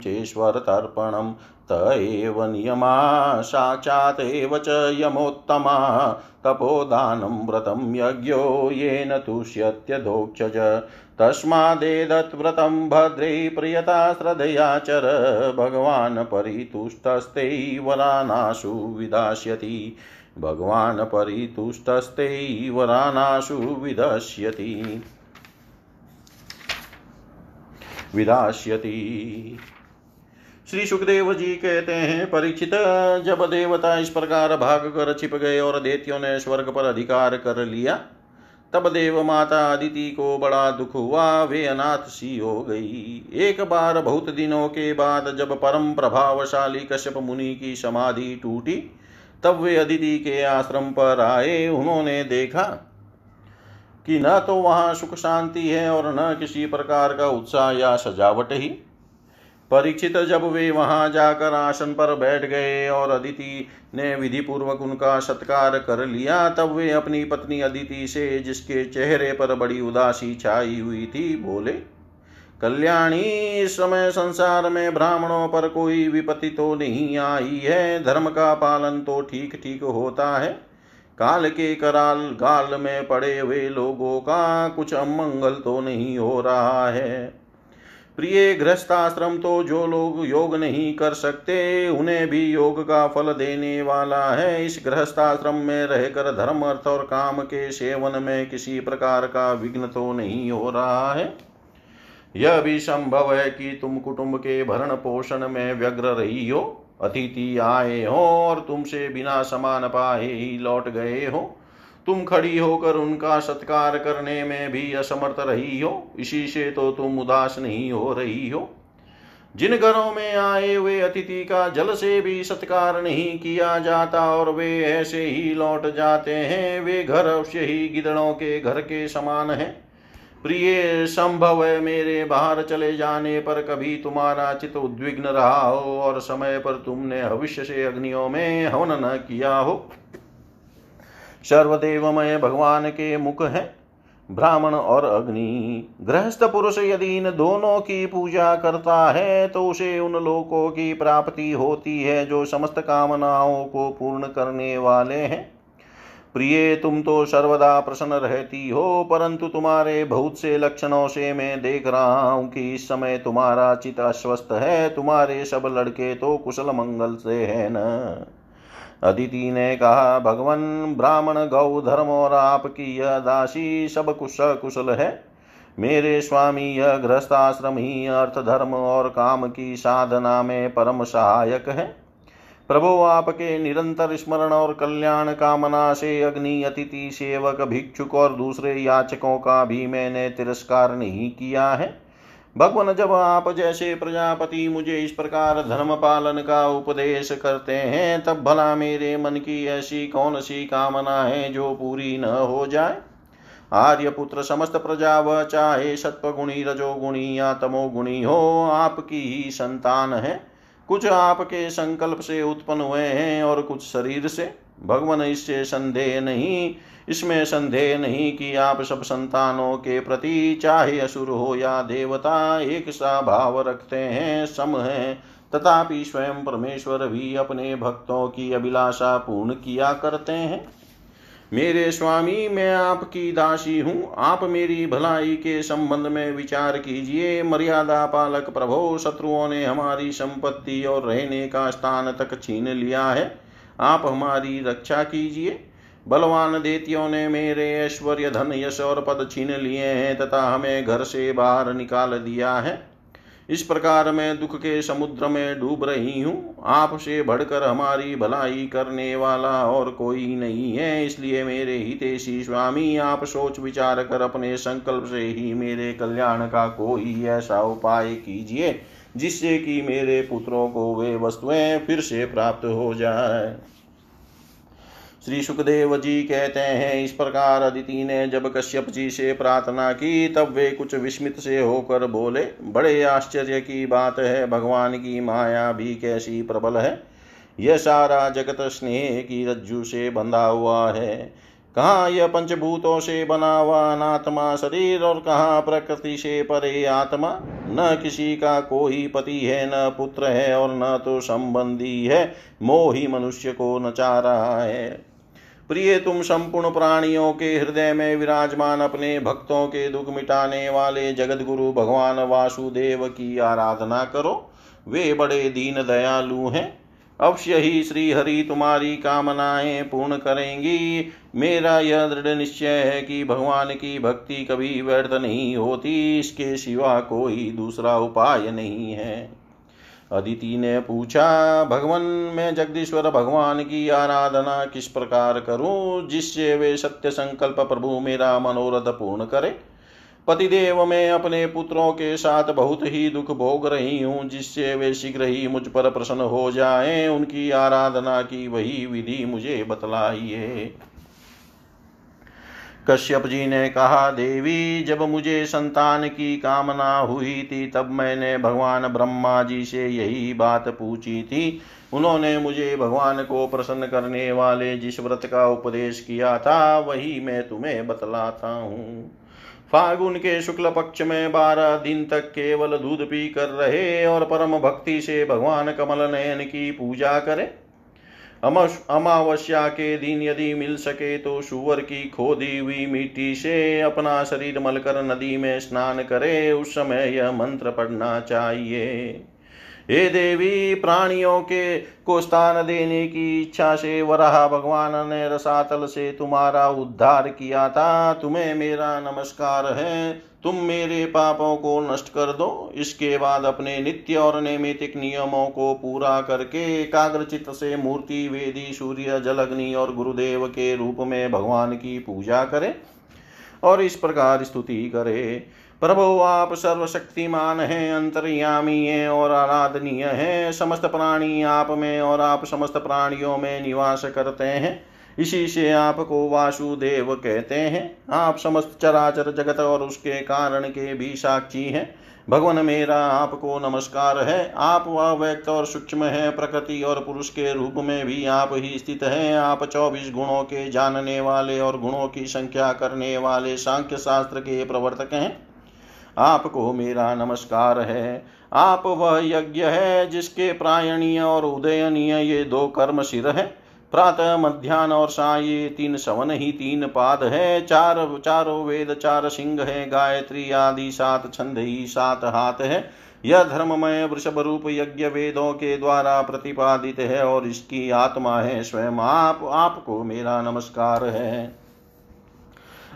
त एव नियमा, साक्षात् एव च यमोत्तमा। तपोदानं व्रतं यज्ञो येन तुष्यत्यधोक्षज। तस्मादेदत्व्रतं भद्रे प्रियता श्रद्धयाचर भगवान् परितुष्टस्ते वरानाशु विदास्यति। भगवान् परितुष्टस्ते वरानाशु विदस्यति। विदास्यति। श्री सुखदेव जी कहते हैं, परीक्षित, जब देवता इस प्रकार भाग कर छिप गए और देतियों ने स्वर्ग पर अधिकार कर लिया, तब देव माता अदिति को बड़ा दुख हुआ, वे अनाथ सी हो गई। एक बार बहुत दिनों के बाद जब परम प्रभावशाली कश्यप मुनि की समाधि टूटी, तब वे अदिति के आश्रम पर आए। उन्होंने देखा कि न तो वहाँ सुख शांति है और न किसी प्रकार का उत्साह या सजावट ही। परीक्षित जब वे वहाँ जाकर आसन पर बैठ गए और अदिति ने विधि पूर्वक उनका सत्कार कर लिया, तब वे अपनी पत्नी अदिति से, जिसके चेहरे पर बड़ी उदासी छाई हुई थी, बोले, कल्याणी, इस समय संसार में ब्राह्मणों पर कोई विपत्ति तो नहीं आई है। धर्म का पालन तो ठीक ठीक होता है। काल के कराल गाल में पड़े हुए लोगों का कुछ अमंगल तो नहीं हो रहा है। प्रिय गृहस्थाश्रम तो जो लोग योग नहीं कर सकते, उन्हें भी योग का फल देने वाला है। इस गृहस्थाश्रम में रहकर धर्म, अर्थ और काम के सेवन में किसी प्रकार का विघ्न तो नहीं हो रहा है। यह भी संभव है कि तुम कुटुंब के भरण पोषण में व्यग्र रही हो, अतिथि आए हो और तुमसे बिना समान पाए ही लौट गए हो। तुम खड़ी होकर उनका सत्कार करने में भी असमर्थ रही हो, इसी से तो तुम उदास नहीं हो रही हो। जिन घरों में आए हुए अतिथि का जल से भी सत्कार नहीं किया जाता और वे ऐसे ही लौट जाते हैं, वे घर अवश्य ही गिदड़ों के घर के समान हैं। प्रिय, संभव है मेरे बाहर चले जाने पर कभी तुम्हारा चित उद्विग्न रहा हो और समय पर तुमने भविष्य से अग्नियों में हवन न किया हो। सर्वदेवमय भगवान के मुख है। ब्राह्मण और अग्नि, गृहस्थ पुरुष यदि इन दोनों की पूजा करता है तो उसे उन लोकों की प्राप्ति होती है जो समस्त कामनाओं को पूर्ण करने वाले हैं। प्रिय, तुम तो सर्वदा प्रसन्न रहती हो, परंतु तुम्हारे बहुत से लक्षणों से मैं देख रहा हूँ कि इस समय तुम्हारा चित अस्वस्थ है, तुम्हारे सब लड़के तो कुशल मंगल से है न। अदिति ने कहा, भगवान ब्राह्मण गौ धर्म और आपकी यह दासी सब कुश कुशल है। मेरे स्वामी, यह गृहस्थाश्रम ही अर्थ धर्म और काम की साधना में परम सहायक है। प्रभो, आपके निरंतर स्मरण और कल्याण कामना से अग्नि अतिथि, सेवक, भिक्षुक और दूसरे याचकों का भी मैंने तिरस्कार नहीं किया है। भगवान, जब आप जैसे प्रजापति मुझे इस प्रकार धर्म पालन का उपदेश करते हैं, तब भला मेरे मन की ऐसी कौन सी कामना है जो पूरी न हो जाए? आर्यपुत्र, समस्त प्रजा व चाहे सत्वगुणी, रजोगुणी या तमोगुणी हो, आपकी ही संतान है। कुछ आपके संकल्प से उत्पन्न हुए हैं और कुछ शरीर से। भगवान इससे संदेह नहीं, इसमें संदेह नहीं कि आप सब संतानों के प्रति चाहे असुर हो या देवता, एक सा भाव रखते हैं, सम है। तथापि स्वयं परमेश्वर भी अपने भक्तों की अभिलाषा पूर्ण किया करते हैं। मेरे स्वामी, मैं आपकी दासी हूँ। आप मेरी भलाई के संबंध में विचार कीजिए। मर्यादा पालक प्रभो, शत्रुओं ने हमारी संपत्ति और रहने का स्थान तक छीन लिया है। आप हमारी रक्षा कीजिए। बलवान देतियों ने मेरे ऐश्वर्य धन यश और पद छीन लिए हैं तथा हमें घर से बाहर निकाल दिया है। इस प्रकार मैं दुख के समुद्र में डूब रही हूँ। आपसे बढ़कर हमारी भलाई करने वाला और कोई नहीं है, इसलिए मेरे हितेशी स्वामी, आप सोच विचार कर अपने संकल्प से ही मेरे कल्याण का कोई ऐसा उपाय कीजिए, जिससे कि मेरे पुत्रों को वे वस्तुएँ फिर से प्राप्त हो जाए। श्री सुखदेव जी कहते हैं, इस प्रकार अदिति ने जब कश्यप जी से प्रार्थना की, तब वे कुछ विस्मित से होकर बोले, बड़े आश्चर्य की बात है, भगवान की माया भी कैसी प्रबल है। यह सारा जगत स्नेह की रज्जु से बंधा हुआ है। कहाँ यह पंचभूतों से बना हुआ अनात्मा शरीर और कहाँ प्रकृति से परे आत्मा? न किसी का कोई पति है, न पुत्र है और न तो संबंधी है। मोही मनुष्य को नचा रहा है। प्रिय तुम संपूर्ण प्राणियों के हृदय में विराजमान अपने भक्तों के दुख मिटाने वाले जगत गुरु भगवान वासुदेव की आराधना करो। वे बड़े दीन दयालु हैं। अवश्य ही श्री हरि तुम्हारी कामनाएँ पूर्ण करेंगी। मेरा यह दृढ़ निश्चय है कि भगवान की भक्ति कभी व्यर्थ नहीं होती। इसके सिवा कोई दूसरा उपाय नहीं है। अदिति ने पूछा, भगवान, मैं जगदीश्वर भगवान की आराधना किस प्रकार करूँ, जिससे वे सत्य संकल्प प्रभु मेरा मनोरथ पूर्ण करे? पतिदेव, मैं अपने पुत्रों के साथ बहुत ही दुख भोग रही हूँ, जिससे वे शीघ्र ही मुझ पर प्रसन्न हो जाएँ, उनकी आराधना की वही विधि मुझे बतलाइए। कश्यप जी ने कहा, देवी, जब मुझे संतान की कामना हुई थी, तब मैंने भगवान ब्रह्मा जी से यही बात पूछी थी। उन्होंने मुझे भगवान को प्रसन्न करने वाले जिस व्रत का उपदेश किया था, वही मैं तुम्हें बतलाता हूँ। फागुन के शुक्ल पक्ष में बारह दिन तक केवल दूध पी कर रहे और परम भक्ति से भगवान कमल नयन की पूजा करें। अमावस्या के दिन यदि मिल सके तो सुअर की खोदी हुई मिट्टी से अपना शरीर मलकर नदी में स्नान करे, उस समय यह मंत्र पढ़ना चाहिए। हे देवी, प्राणियों के को स्थान देने की इच्छा से वराह भगवान ने रसातल से तुम्हारा उद्धार किया था। तुम्हें मेरा नमस्कार है। तुम मेरे पापों को नष्ट कर दो। इसके बाद अपने नित्य और नैमितिक नियमों को पूरा करके एकाग्रचित से मूर्ति, वेदी, सूर्य, जलग्नि और गुरुदेव के रूप में भगवान की पूजा करे और इस प्रकार स्तुति करे। प्रभु, आप सर्वशक्तिमान हैं, अंतर्यामी हैं और आराधनीय हैं। समस्त प्राणी आप में और आप समस्त प्राणियों में निवास करते हैं। इसी से आपको वासुदेव कहते हैं। आप समस्त चराचर जगत और उसके कारण के भी साक्षी हैं। भगवान, मेरा आपको नमस्कार है। आप वह व्यक्त और सूक्ष्म है। प्रकृति और पुरुष के रूप में भी आप ही स्थित हैं। आप चौबीस गुणों के जानने वाले और गुणों की संख्या करने वाले सांख्य शास्त्र के प्रवर्तक हैं। आपको मेरा नमस्कार है। आप वह यज्ञ है जिसके प्रायणीय और उदयनीय ये दो कर्म सिर है। प्रातः मध्यान्ह और साय तीन सवन ही तीन पाद है। चार, चारों वेद, चार सिंह है। गायत्री आदि सात छंद ही सात हाथ है। यह धर्ममय वृषभ रूप यज्ञ वेदों के द्वारा प्रतिपादित है और इसकी आत्मा है। स्वयं आप, आपको मेरा नमस्कार है।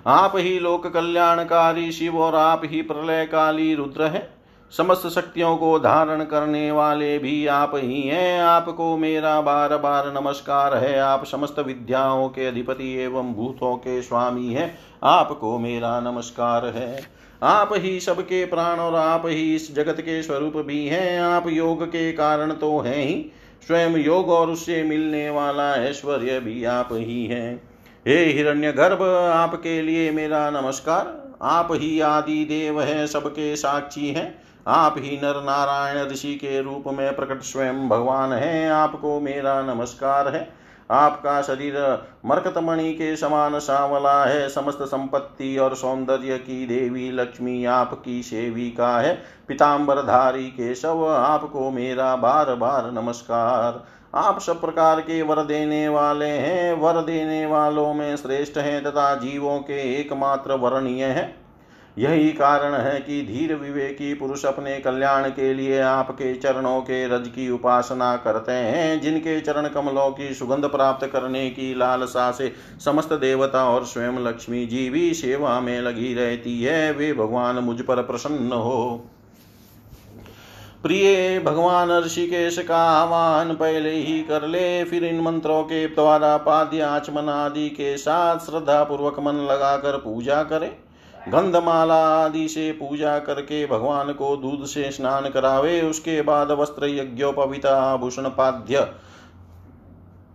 आप ही लोक कल्याणकारी शिव और आप ही प्रलयकाली रुद्र है। समस्त शक्तियों को धारण करने वाले भी आप ही हैं। आपको मेरा बार बार नमस्कार है। आप समस्त विद्याओं के अधिपति एवं भूतों के स्वामी हैं। आपको मेरा नमस्कार है। आप ही सबके प्राण और आप ही इस जगत के स्वरूप भी हैं। आप योग के कारण तो हैं ही। स्वयं योग और उससे मिलने वाला ऐश्वर्य भी आप ही हैं। हे हिरण्य गर्भ आपके लिए मेरा नमस्कार। आप ही आदि देव है, सबके साक्षी हैं। आप ही नर नारायण ऋषि के रूप में प्रकट स्वयं भगवान हैं, आपको मेरा नमस्कार है। आपका शरीर मरकतमणि के समान सावला है, समस्त संपत्ति और सौंदर्य की देवी लक्ष्मी आपकी सेविका है। पिताम्बरधारी केशव, आपको मेरा बार बार नमस्कार। आप सब प्रकार के वर देने वाले हैं। वर देने वालों में श्रेष्ठ हैं तथा जीवों के एकमात्र वर्णीय है। यही कारण है कि धीर विवेकी पुरुष अपने कल्याण के लिए आपके चरणों के रज की उपासना करते हैं, जिनके चरण कमलों की सुगंध प्राप्त करने की लालसा से समस्त देवता और स्वयं लक्ष्मी जी भी सेवा में लगी रहती है। वे भगवान मुझ पर प्रसन्न हो। प्रिय भगवान ऋषिकेश का आह्वान पहले ही कर ले, फिर इन मंत्रों के द्वारा पाद्य आचमन आदि के साथ श्रद्धा पूर्वक मन लगाकर पूजा करें। गंधमाला आदि से पूजा करके भगवान को दूध से स्नान करावे, उसके बाद वस्त्र यज्ञोपवित आभूषण, पाद्य,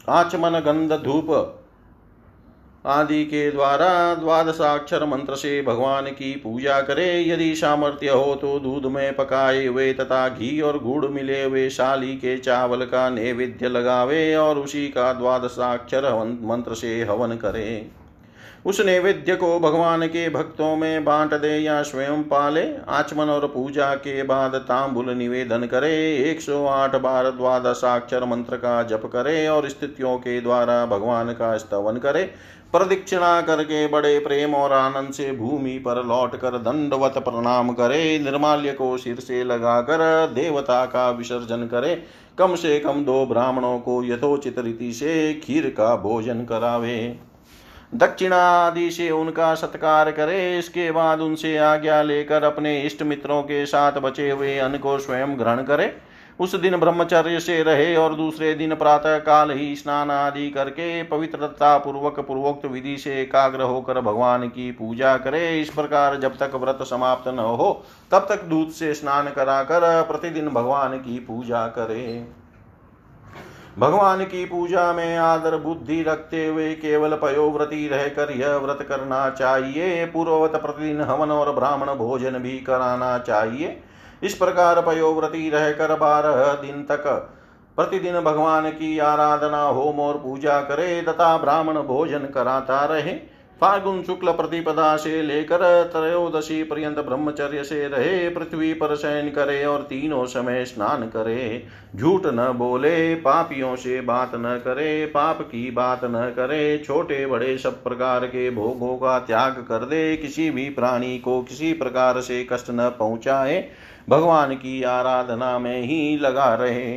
आचमन, गंध, धूप आदि के द्वारा द्वादशाक्षर मंत्र से भगवान की पूजा करे। यदि सामर्थ्य हो तो दूध में पकाए हुए तथा घी और गुड़ मिले हुए शाली के चावल का नैवेद्य लगावे और उसी का द्वादशाक्षर मंत्र से हवन करे। उस नैवेद्य को भगवान के भक्तों में बांट दे या स्वयं पाले। आचमन और पूजा के बाद तांबुल निवेदन करे। 108 बार द्वादशाक्षर मंत्र का जप करे और स्थितियों के द्वारा भगवान का स्तवन करे। प्रदक्षिणा करके बड़े प्रेम और आनंद से भूमि पर लौट कर दंडवत प्रणाम करे, निर्माल्य को सिर से लगाकर देवता का विसर्जन करे। कम से कम दो ब्राह्मणों को यथोचित रीति से खीर का भोजन करावे। दक्षिणा आदि से उनका सत्कार करे, इसके बाद उनसे आज्ञा लेकर अपने इष्ट मित्रों के साथ बचे हुए अन्न को स्वयं ग्रहण करे। उस दिन ब्रह्मचर्य से रहे और दूसरे दिन प्रातः काल ही स्नान आदि करके पवित्रता पूर्वक पूर्वोक्त विधि से एकाग्र होकर भगवान की पूजा करे। इस प्रकार जब तक व्रत समाप्त न हो, तब तक दूध से स्नान कराकर प्रतिदिन भगवान की पूजा करे। भगवान की पूजा में आदर बुद्धि रखते हुए केवल पयोव्रती रहकर यह व्रत करना चाहिए। पूर्ववत प्रतिदिन हवन और ब्राह्मण भोजन भी कराना चाहिए। इस प्रकार पयोव्रती रहकर बारह दिन तक प्रतिदिन भगवान की आराधना, होम और पूजा करे, तथा ब्राह्मण भोजन कराता रहे। फागुन शुक्ल प्रतिपदा से लेकर त्रयोदशी पर्यंत ब्रह्मचर्य से रहे, पृथ्वी पर शयन करे और तीनों समय स्नान करे। झूठ न बोले, पापियों से बात न करे, पाप की बात न करे, छोटे बड़े सब प्रकार के भोगों का त्याग कर दे, किसी भी प्राणी को किसी प्रकार से कष्ट न पहुँचाए। भगवान की आराधना में ही लगा रहे।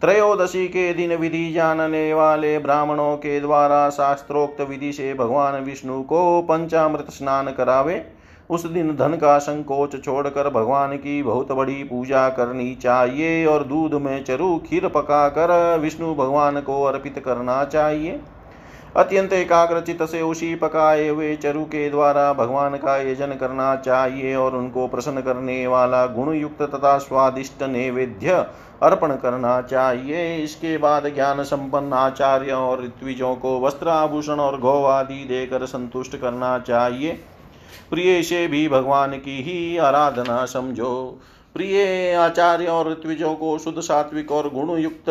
त्रयोदशी के दिन विधि जानने वाले ब्राह्मणों के द्वारा शास्त्रोक्त विधि से भगवान विष्णु को पंचामृत स्नान करावे, उस दिन धन का संकोच छोड़कर भगवान की बहुत बड़ी पूजा करनी चाहिए और दूध में चरु खीर पकाकर विष्णु भगवान को अर्पित करना चाहिए। अत्यंत एकाग्रचित से उसी पकाए हुए चरु के द्वारा भगवान का यजन करना चाहिए और उनको प्रसन्न करने वाला गुण युक्त तथा स्वादिष्ट नैवेद्य अर्पण करना चाहिए। इसके बाद ज्ञान संपन्न आचार्य और ऋत्विजों को वस्त्र आभूषण और गौ आदि देकर संतुष्ट करना चाहिए। प्रिय से भी भगवान की ही आराधना समझो। प्रिय, आचार्य और ऋत्विजों को शुद्ध सात्विक और गुण युक्त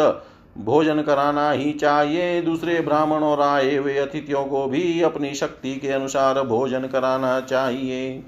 भोजन कराना ही चाहिए। दूसरे ब्राह्मण और आए हुए अतिथियों को भी अपनी शक्ति के अनुसार भोजन कराना चाहिए।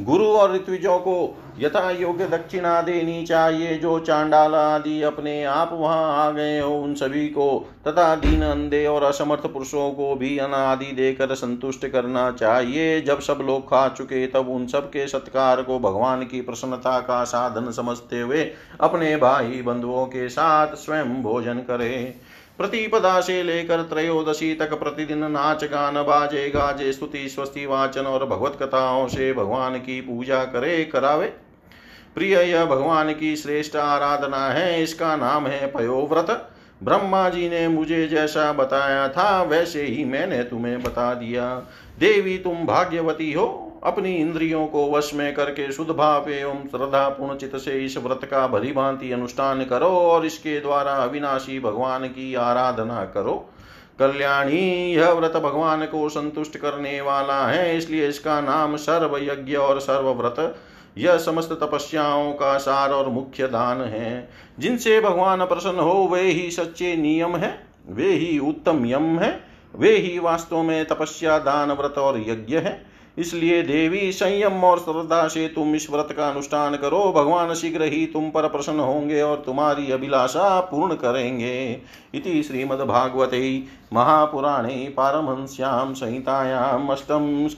गुरु और ऋत्विजों को यथा योग्य दक्षिणा देनी चाहिए। जो चांडाल आदि अपने आप वहाँ आ गए हो, उन सभी को तथा दीन अंधे और असमर्थ पुरुषों को भी अनादि देकर संतुष्ट करना चाहिए। जब सब लोग खा चुके, तब उन सब के सत्कार को भगवान की प्रसन्नता का साधन समझते हुए अपने भाई बंधुओं के साथ स्वयं भोजन करे। प्रतिपदा से लेकर त्रयोदशी तक प्रतिदिन नाच गान बाजे गाजे स्तुति स्वस्ति वाचन और भगवत कथाओं से भगवान की पूजा करे करावे। प्रिय यह भगवान की श्रेष्ठ आराधना है, इसका नाम है पयोव्रत। ब्रह्मा जी ने मुझे जैसा बताया था, वैसे ही मैंने तुम्हें बता दिया। देवी, तुम भाग्यवती हो अपनी इंद्रियों को वश में करके शुद्ध भाव एवं श्रद्धा पूर्ण चित से इस व्रत का भली भांति अनुष्ठान करो और इसके द्वारा अविनाशी भगवान की आराधना करो। कल्याणी, यह व्रत भगवान को संतुष्ट करने वाला है, इसलिए इसका नाम सर्व यज्ञ और सर्व व्रत यह समस्त तपस्याओं का सार और मुख्य दान है। जिनसे भगवान प्रसन्न हो, वे ही सच्चे नियम है, वे ही उत्तम यम है, वे ही वास्तव में तपस्या, दान, व्रत और यज्ञ है। इसलिए देवी संयम और श्रद्धा से तुम इस व्रत का अनुष्ठान करो। भगवान शीघ्र ही तुम पर प्रसन्न होंगे और तुम्हारी अभिलाषा पूर्ण करेंगे। इति श्रीमद्भागवते महापुराणे पारमहंस्यां संहितायाम् अष्टम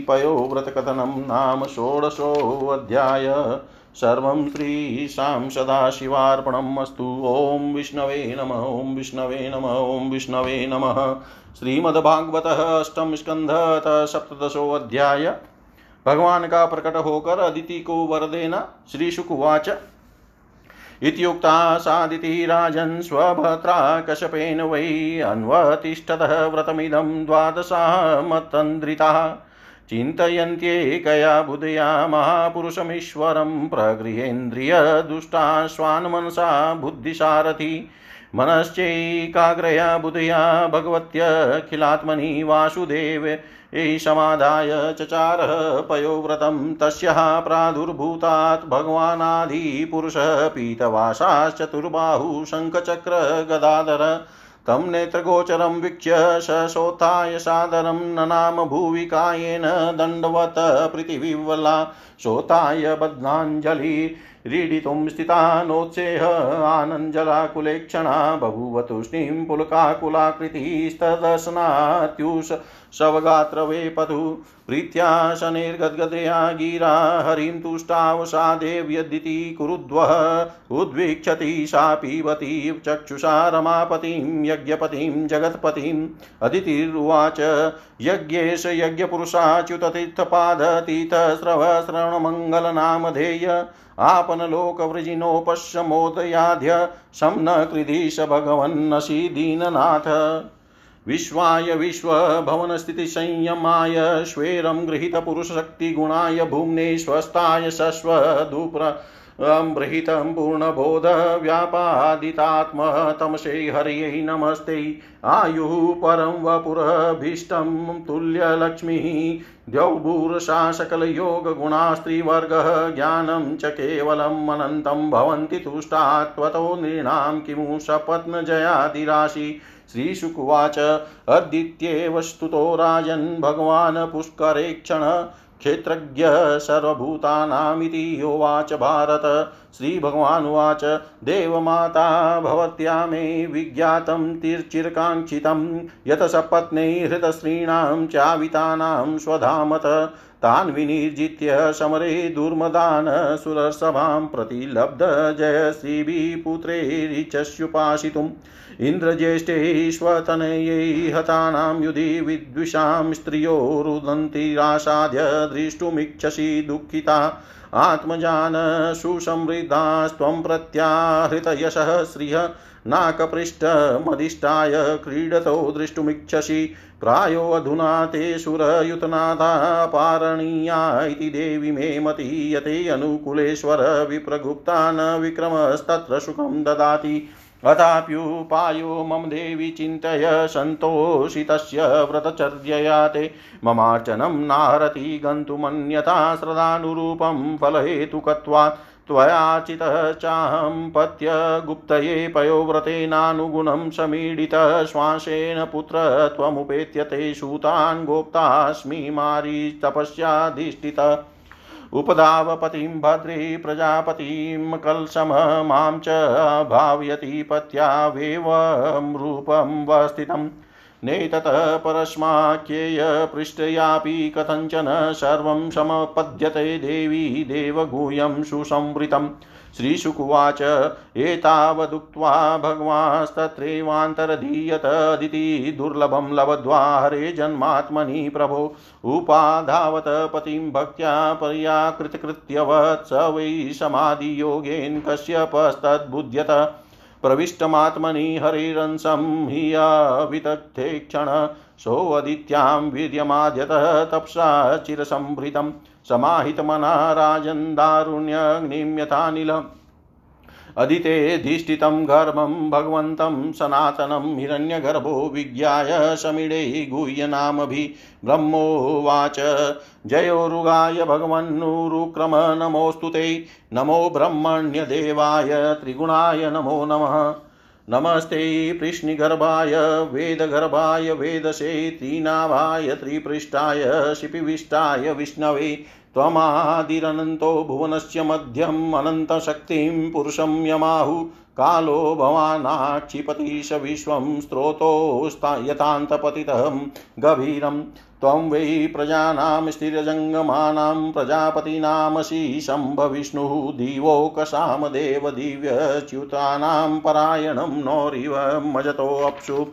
पयो व्रतकथनं नाम षोडशोऽध्याय। सर्वं श्रीशां सदाशिवार्पणम् ॐ विष्णवे नम, ॐ विष्णवे नम, ॐ विष्णवे नमः। श्रीमद्भागवतः अष्टम स्कंध सप्तशोऽध्याय भगवान का प्रकट होकर अदिति को वर देना श्री इत्युक्ता सादिति राजन् स्वभत्रा कशपेन वै अन्वतिष्ठतः व्रतमिदं द्वादशामतन्द्रिताः चिन्तयन्त्येकया बुधया महापुरुषमीश्वरं प्रगृहेन्द्रियदुष्टाश्वान्मनसा बुद्धिसारथि। मनश्चैकाग्रया बुधया भगवत्यखिलात्मनि वासुदेव एहि समाधाय चचारः पयोव्रतं। तस्याः प्रादुर्भूतात् भगवानादिपुरुषः पीतवासाश्चतुर्बाहु तं नेत्रगोचरं वीक्ष्य सशोत्थाय सादरं ननाम भुविकायेन दण्डवत पृथिवीवला शोताय बध्नाञ्जलि क्रीडितुं स्थिता नोत्सेह आनञ्जलाकुलेक्षणा बभूव पुलकाकुलाकृति पुलकाकुलाकृतिस्तदर्शनात्युष शवगात्रवे पतु प्रीत्या शनैर्गद्गदया गिरा, हरिं तुष्टावसा देव्यदिति कुरुद्वः, उद्वीक्षति सा पीबती चक्षुषा रमापतिं, यज्ञपतिं जगत्पतिम् अदितिरुवाच, यज्ञेश यज्ञपुरुषाच्युततीर्थपादतीर्थस्रवश्रवणमङ्गलनामधेय आपनलोकवृजिनोपश्यमोदयाध्य शं न कृधीश भगवन्नसि दीननाथ। विश्वाय विश्वभवनस्थितिसंयमाय श्वेरं गृहीतपुरुषशक्तिगुणाय भुम्ने स्वस्थाय शश्वधूप्र बृहितं पूर्णबोधव्यापादितात्मतमसे हर्यै नमस्ते। आयुः परं वपुरभीष्टं तुल्यलक्ष्मीः द्यौभूरसा सकलयोगगुणास्त्रिवर्गः ज्ञानं च केवलम् अनन्तं भवन्ति तुष्टा त्वतो नृणां किमु सपत्नजयादिराशि श्रीशुकुवाच, अद्वित्येव स्तुतो राजन्, भगवान् क्षेत्रज्ञ सर्वभूतानामिति योवाच भारत। श्रीभगवानुवाच, देवमाता भवत्या मे विज्ञातं तिर्चिरकाङ्क्षितं यत सपत्नैहृतस्त्रीणां चावितानां स्वधामत। तान् विनिर्जित्य समरे दुर्मदान् सुरसभां प्रति लब्ध जयश्रीभिः पुत्रैरिचस्युपासितुम् इन्द्रज्येष्ठैश्वतनयै हतानां युधि विद्विषां स्त्रियो रुदन्तिरासाद्य द्रष्टुमिच्छसि दुःखिता। आत्मजान सुसमृद्धास्त्वं प्रत्याहृतयशः श्रियः नाकपृष्ठमधिष्ठाय क्रीडतो द्रष्टुमिच्छसि। प्रायो अधुना ते सुरयुतनाथा पारणीया इति देवि मे मतीयते अनुकूलेश्वर विप्रगुप्ता न विक्रमस्तत्र सुखं ददाति। अथाप्युपायो मम देवि चिन्तय सन्तोषितस्य व्रतचर्यया ते ममार्चनं नाहरति गन्तुमन्यथा श्रदानुरूपं फलहेतुकत्वात्। त्वयाचितः चाहं पत्य गुप्तये पयोव्रतेनानुगुणं समीडितः श्वासेन पुत्र त्वमुपेत्य ते सूतान् गोप्तास्मि मारी तपस्याधिष्ठितः उपधावपतिं भद्री प्रजापतिं कलशम माँ च भावयति पत्यावेवं रूपं वस्थितम् नेततः परस्माख्येय पृष्ठयापि कथञ्चन सर्वं समपद्यते देवी देवगूयं सुसंवृतम् श्रीशुकुवाच, एतावदुक्त्वा भगवांस्तत्रैवान्तरधीयतदिति दुर्लभं लब्ध्वा हरे जन्मात्मनि प्रभो। उपाधावत पतिं भक्त्या पर्याकृतकृत्यवत् वै समाधियोगेन कश्यपस्तद्बुध्यत। प्रविष्टमात्मनि हरिरंसं हि अवितथे क्षण सोऽदित्यां वीर्यमाद्यतः तपसा चिरसंभृतं समाहितमना राजन् दारुण्यग्निं यथानिलम् अदितेधिष्ठितं गर्भं भगवन्तं सनातनं हिरण्यगर्भो विज्ञाय समिडे गुह्यनामभिः ब्रह्मोवाच जयोरुगाय भगवन्नुरुक्रम, नमोऽस्तु ते। नमो ब्रह्मण्यदेवाय, त्रिगुणाय नमो नमः। नमस्ते कृष्णिगर्भाय वेदगर्भाय, वेदसे, त्रिनाभाय, त्रिपृष्ठाय शिपिविष्टाय विष्णवे। त्वमादिरनन्तो भुवनस्य मध्यम् अनन्तशक्तिं पुरुषं यमाहु। कालो भवानाक्षिपतिश विश्वं स्त्रोतोस्ता यथान्तपतितं गभीरं। त्वं वै प्रजानां स्थिरजङ्गमानां प्रजापतीनामसि शम्भविष्णुः दिवोकसामदेव दिव्यच्युतानां परायणं नोरिव मजतोऽप्सु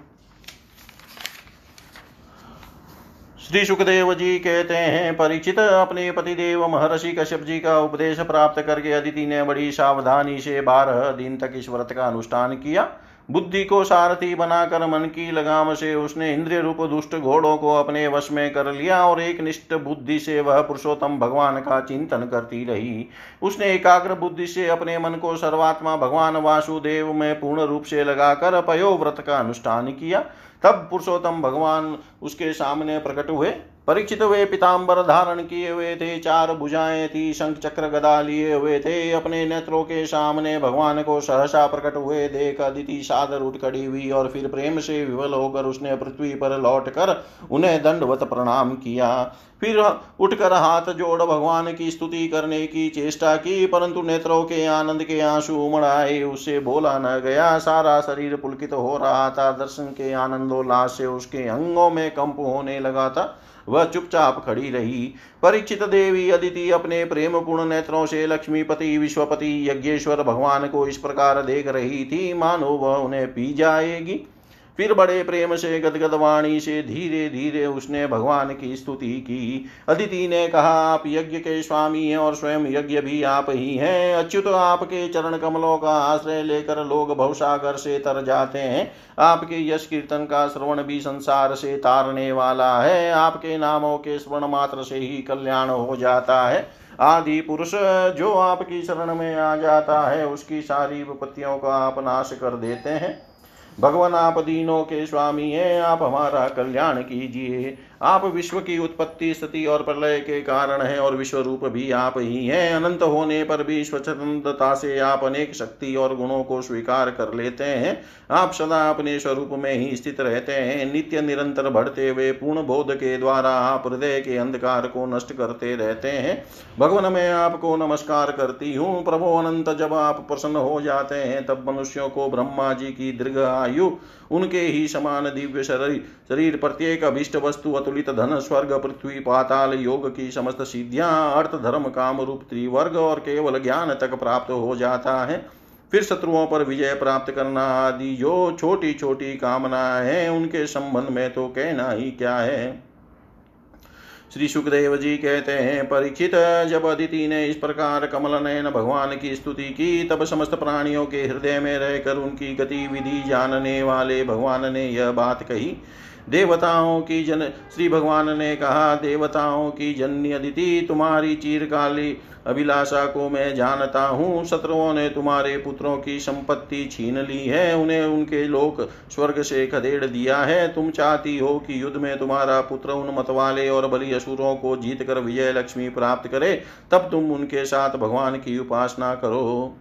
श्री सुखदेव जी कहते हैं, परिचित अपने पतिदेव महर्षि कश्यप जी का उपदेश प्राप्त करके अदिति ने बड़ी सावधानी से बारह दिन तक इस व्रत का अनुष्ठान किया। बुद्धि को सारथी बनाकर मन की लगाम से उसने इंद्रिय रूप दुष्ट घोड़ों को अपने वश में कर लिया और एक निष्ठ बुद्धि से वह पुरुषोत्तम भगवान का चिंतन करती रही। उसने एकाग्र बुद्धि से अपने मन को सर्वात्मा भगवान वासुदेव में पूर्ण रूप से लगाकर पयो व्रत का अनुष्ठान किया। तब पुरुषोत्तम भगवान उसके सामने प्रकट हुए। परीक्षित वे पिताम्बर धारण किए हुए थे, चार भुजाएँ थी, शंख चक्र गदा लिए हुए थे, अपने नेत्रों के सामने भगवान को सहसा प्रकट हुए देख अदिति सादर उठ खड़ी हुई और फिर प्रेम से विवल होकर उसने पृथ्वी पर लौट कर उन्हें दंडवत प्रणाम किया। फिर उठकर हाथ जोड़ भगवान की स्तुति करने की चेष्टा की, परंतु नेत्रों के आनंद के आँसू उमड़ आए, उससे बोला न गया। सारा शरीर पुलकित हो रहा था, दर्शन के आनंदोल्लास से उसके अंगों में कंप होने लगा था। वह चुपचाप खड़ी रही। परीक्षित देवी अदिति अपने प्रेम पूर्ण नेत्रों से लक्ष्मीपति, विश्वपति, यज्ञेश्वर, भगवान को इस प्रकार देख रही थी। मानो वह उन्हें पी जाएगी। फिर बड़े प्रेम से, गदगद वाणी से धीरे धीरे उसने भगवान की स्तुति की। अदिति ने कहा, आप यज्ञ के स्वामी हैं और स्वयं यज्ञ भी आप ही हैं। अच्युत आपके चरण कमलों का आश्रय लेकर लोग भवसागर से तर जाते हैं। आपके यश कीर्तन का श्रवण भी संसार से तारने वाला है। आपके नामों के स्मरण मात्र से ही कल्याण हो जाता है। आदि पुरुष, जो आपकी शरण में आ जाता है, उसकी सारी विपत्तियों का आप नाश कर देते हैं। भगवान आप दीनों के स्वामी हैं आप हमारा कल्याण कीजिए। आप विश्व की उत्पत्ति, स्थिति और प्रलय के कारण है और विश्व रूप भी आप ही हैं। अनंत होने पर भी स्वतंत्रता से आप अनेक शक्ति और गुणों को स्वीकार कर लेते हैं। आप सदा अपने स्वरूप में ही स्थित रहते हैं। नित्य निरंतर बढ़ते हुए पूर्ण बोध के द्वारा आप हृदय के अंधकार को नष्ट करते रहते हैं। भगवान, मैं आपको नमस्कार करती हूँ। प्रभु अनंत जब आप प्रसन्न हो जाते हैं, तब मनुष्यों को ब्रह्मा जी की दीर्घ आयु उनके ही समान दिव्य शरीर शरीर प्रत्येक अभिष्ट वस्तु, अतुलित धन, स्वर्ग, पृथ्वी, पाताल, योग की समस्त सिद्धियाँ, अर्थ, धर्म, काम रूप, त्रिवर्ग और केवल ज्ञान तक प्राप्त हो जाता है। फिर शत्रुओं पर विजय प्राप्त करना आदि जो छोटी छोटी कामनाएँ हैं, उनके संबंध में तो कहना ही क्या है। श्री सुखदेव जी कहते हैं, परीक्षित जब अदिति ने इस प्रकार कमल नयन भगवान की स्तुति की, तब समस्त प्राणियों के हृदय में रहकर उनकी गतिविधि जानने वाले भगवान ने यह बात कही। देवताओं की जन, श्री भगवान ने कहा, देवताओं की जन्य अदिति, तुम्हारी चीरकाली अभिलाषा को मैं जानता हूँ। शत्रुओं ने तुम्हारे पुत्रों की संपत्ति छीन ली है। उन्हें उनके लोक स्वर्ग से खदेड़ दिया है। तुम चाहती हो कि युद्ध में तुम्हारा पुत्र उन मतवाले और बलि असुरों को जीत कर विजय लक्ष्मी प्राप्त करे, तब तुम उनके साथ भगवान की उपासना करो।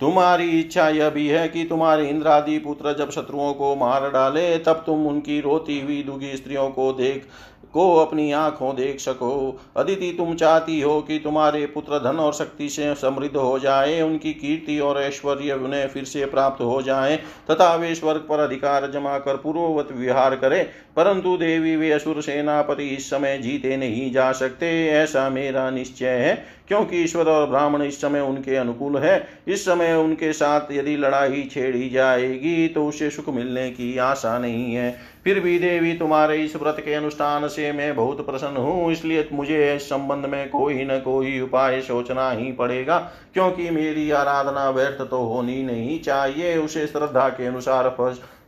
तुम्हारी इच्छा यह भी है कि तुम्हारे इंद्रादि पुत्र जब शत्रुओं को मार डाले, तब तुम उनकी रोती हुई दुखी स्त्रियों को देख को अपनी आँखों देख सको। अदिति, तुम चाहती हो कि तुम्हारे पुत्र धन और शक्ति से समृद्ध हो जाए, उनकी कीर्ति और ऐश्वर्य उन्हें फिर से प्राप्त हो जाए, तथा वे स्वर्ग पर अधिकार जमा कर पूर्ववत विहार करें, परंतु देवी, वे असुर सेनापति इस समय जीते नहीं जा सकते, ऐसा मेरा निश्चय है क्योंकि ईश्वर और ब्राह्मण इस समय उनके अनुकूल है। इस समय उनके साथ यदि लड़ाई छेड़ी जाएगी तो उसे सुख मिलने की आशा नहीं है। फिर भी देवी, तुम्हारे इस व्रत के अनुष्ठान से मैं बहुत प्रसन्न हूँ, इसलिए मुझे इस संबंध में कोई न कोई उपाय सोचना ही पड़ेगा, क्योंकि मेरी आराधना व्यर्थ तो होनी नहीं चाहिए, उसे श्रद्धा के अनुसार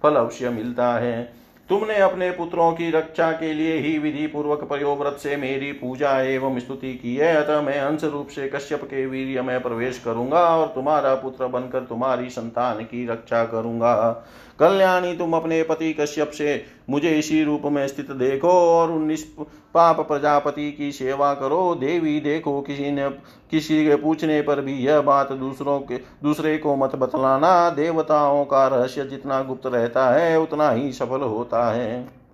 फल अवश्य मिलता है। तुमने अपने पुत्रों की रक्षा के लिए ही विधि पूर्वक प्रयोव्रत से मेरी पूजा एवं स्तुति की है। अतः मैं अंश रूप से कश्यप के वीर में प्रवेश करूँगा और तुम्हारा पुत्र बनकर तुम्हारी संतान की रक्षा करूँगा। कल्याणी, तुम अपने पति कश्यप से मुझे इसी रूप में स्थित देखो और उन पाप प्रजापति की सेवा करो। देवी, देखो, किसी ने, किसी के पूछने पर भी यह बात दूसरों के, दूसरे को मत बतलाना। देवताओं का रहस्य जितना गुप्त रहता है, उतना ही सफल होता है।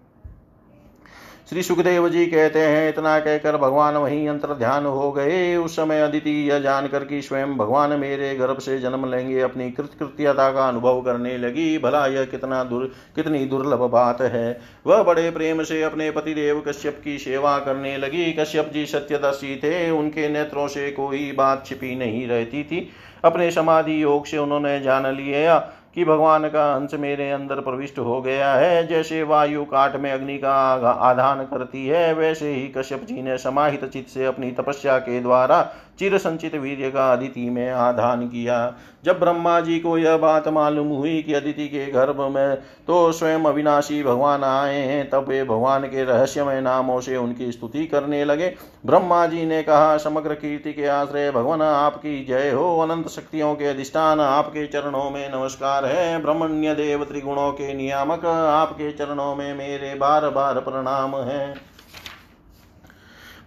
श्री सुखदेव जी कहते हैं, इतना कहकर भगवान वहीं अंतर ध्यान हो गए। उस समय अदिति यह जानकर कि स्वयं भगवान मेरे गर्भ से जन्म लेंगे, अपनी कृतकृत्यता का अनुभव करने लगी। भला यह कितना दुर, कितनी दुर्लभ बात है। वह बड़े प्रेम से अपने पतिदेव कश्यप की सेवा करने लगी। कश्यप जी सत्यदर्शी थे, उनके नेत्रों से कोई बात छिपी नहीं रहती थी। अपने समाधि योग से उन्होंने जान लिया। कि भगवान का अंश मेरे अंदर प्रविष्ट हो गया है। जैसे वायु काट में अग्नि का आधान करती है, वैसे ही कश्यप जी ने समाहित चित्त से अपनी तपस्या के द्वारा चिर संचित वीर्य का अदिति में आधान किया। जब ब्रह्मा जी को यह बात मालूम हुई कि अदिति के गर्भ में तो स्वयं अविनाशी भगवान आए हैं, तब वे भगवान के रहस्यमय नामों से उनकी स्तुति करने लगे। ब्रह्मा जी ने कहा, समग्र कीर्ति के आश्रय भगवान आपकी जय हो, अनंत शक्तियों के अधिष्ठान आपके चरणों में नमस्कार है। ब्रह्मण्य देव त्रिगुणों के नियामक आपके चरणों में मेरे बार बार प्रणाम है।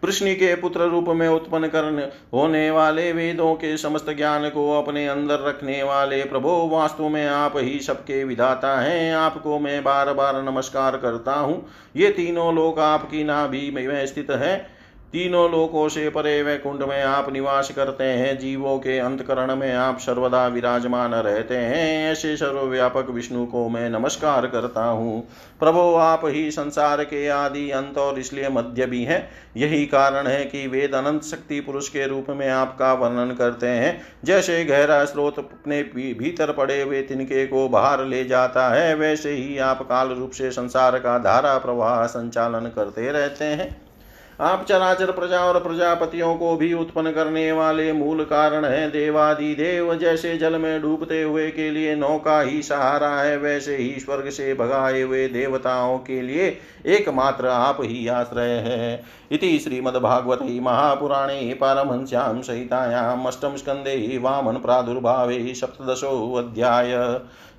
कृष्ण के पुत्र रूप में उत्पन्न करने होने वाले वेदों के समस्त ज्ञान को अपने अंदर रखने वाले प्रभो, वास्तु में आप ही सबके विधाता हैं। आपको मैं बार बार नमस्कार करता हूँ। ये तीनों लोग आपकी नाभि में स्थित है। तीनों लोकों से परे वैकुंठ में आप निवास करते हैं। जीवों के अंतकरण में आप सर्वदा विराजमान रहते हैं। ऐसे सर्वव्यापक विष्णु को मैं नमस्कार करता हूँ। प्रभो, आप ही संसार के आदि अंत और इसलिए मध्य भी हैं। यही कारण है कि वेद अनंत शक्ति पुरुष के रूप में आपका वर्णन करते हैं। जैसे गहरा स्रोत अपने भीतर पड़े हुए तिनके को बाहर ले जाता है, वैसे ही आप काल रूप से संसार का धारा प्रवाह संचालन करते रहते हैं। आप चराचर प्रजा और प्रजापतियों को भी उत्पन्न करने वाले मूल कारण है। देवादि देव जैसे जल में डूबते हुए के लिए नौका ही सहारा है, वैसे ही स्वर्ग से भगाए हुए देवताओं के लिए एकमात्र आप ही आश्रय है। इति श्रीमद्भागवते महापुराणे सहितायाम् अष्टम स्कन्धे वामन प्रादुर्भावे सप्तदशोऽध्याय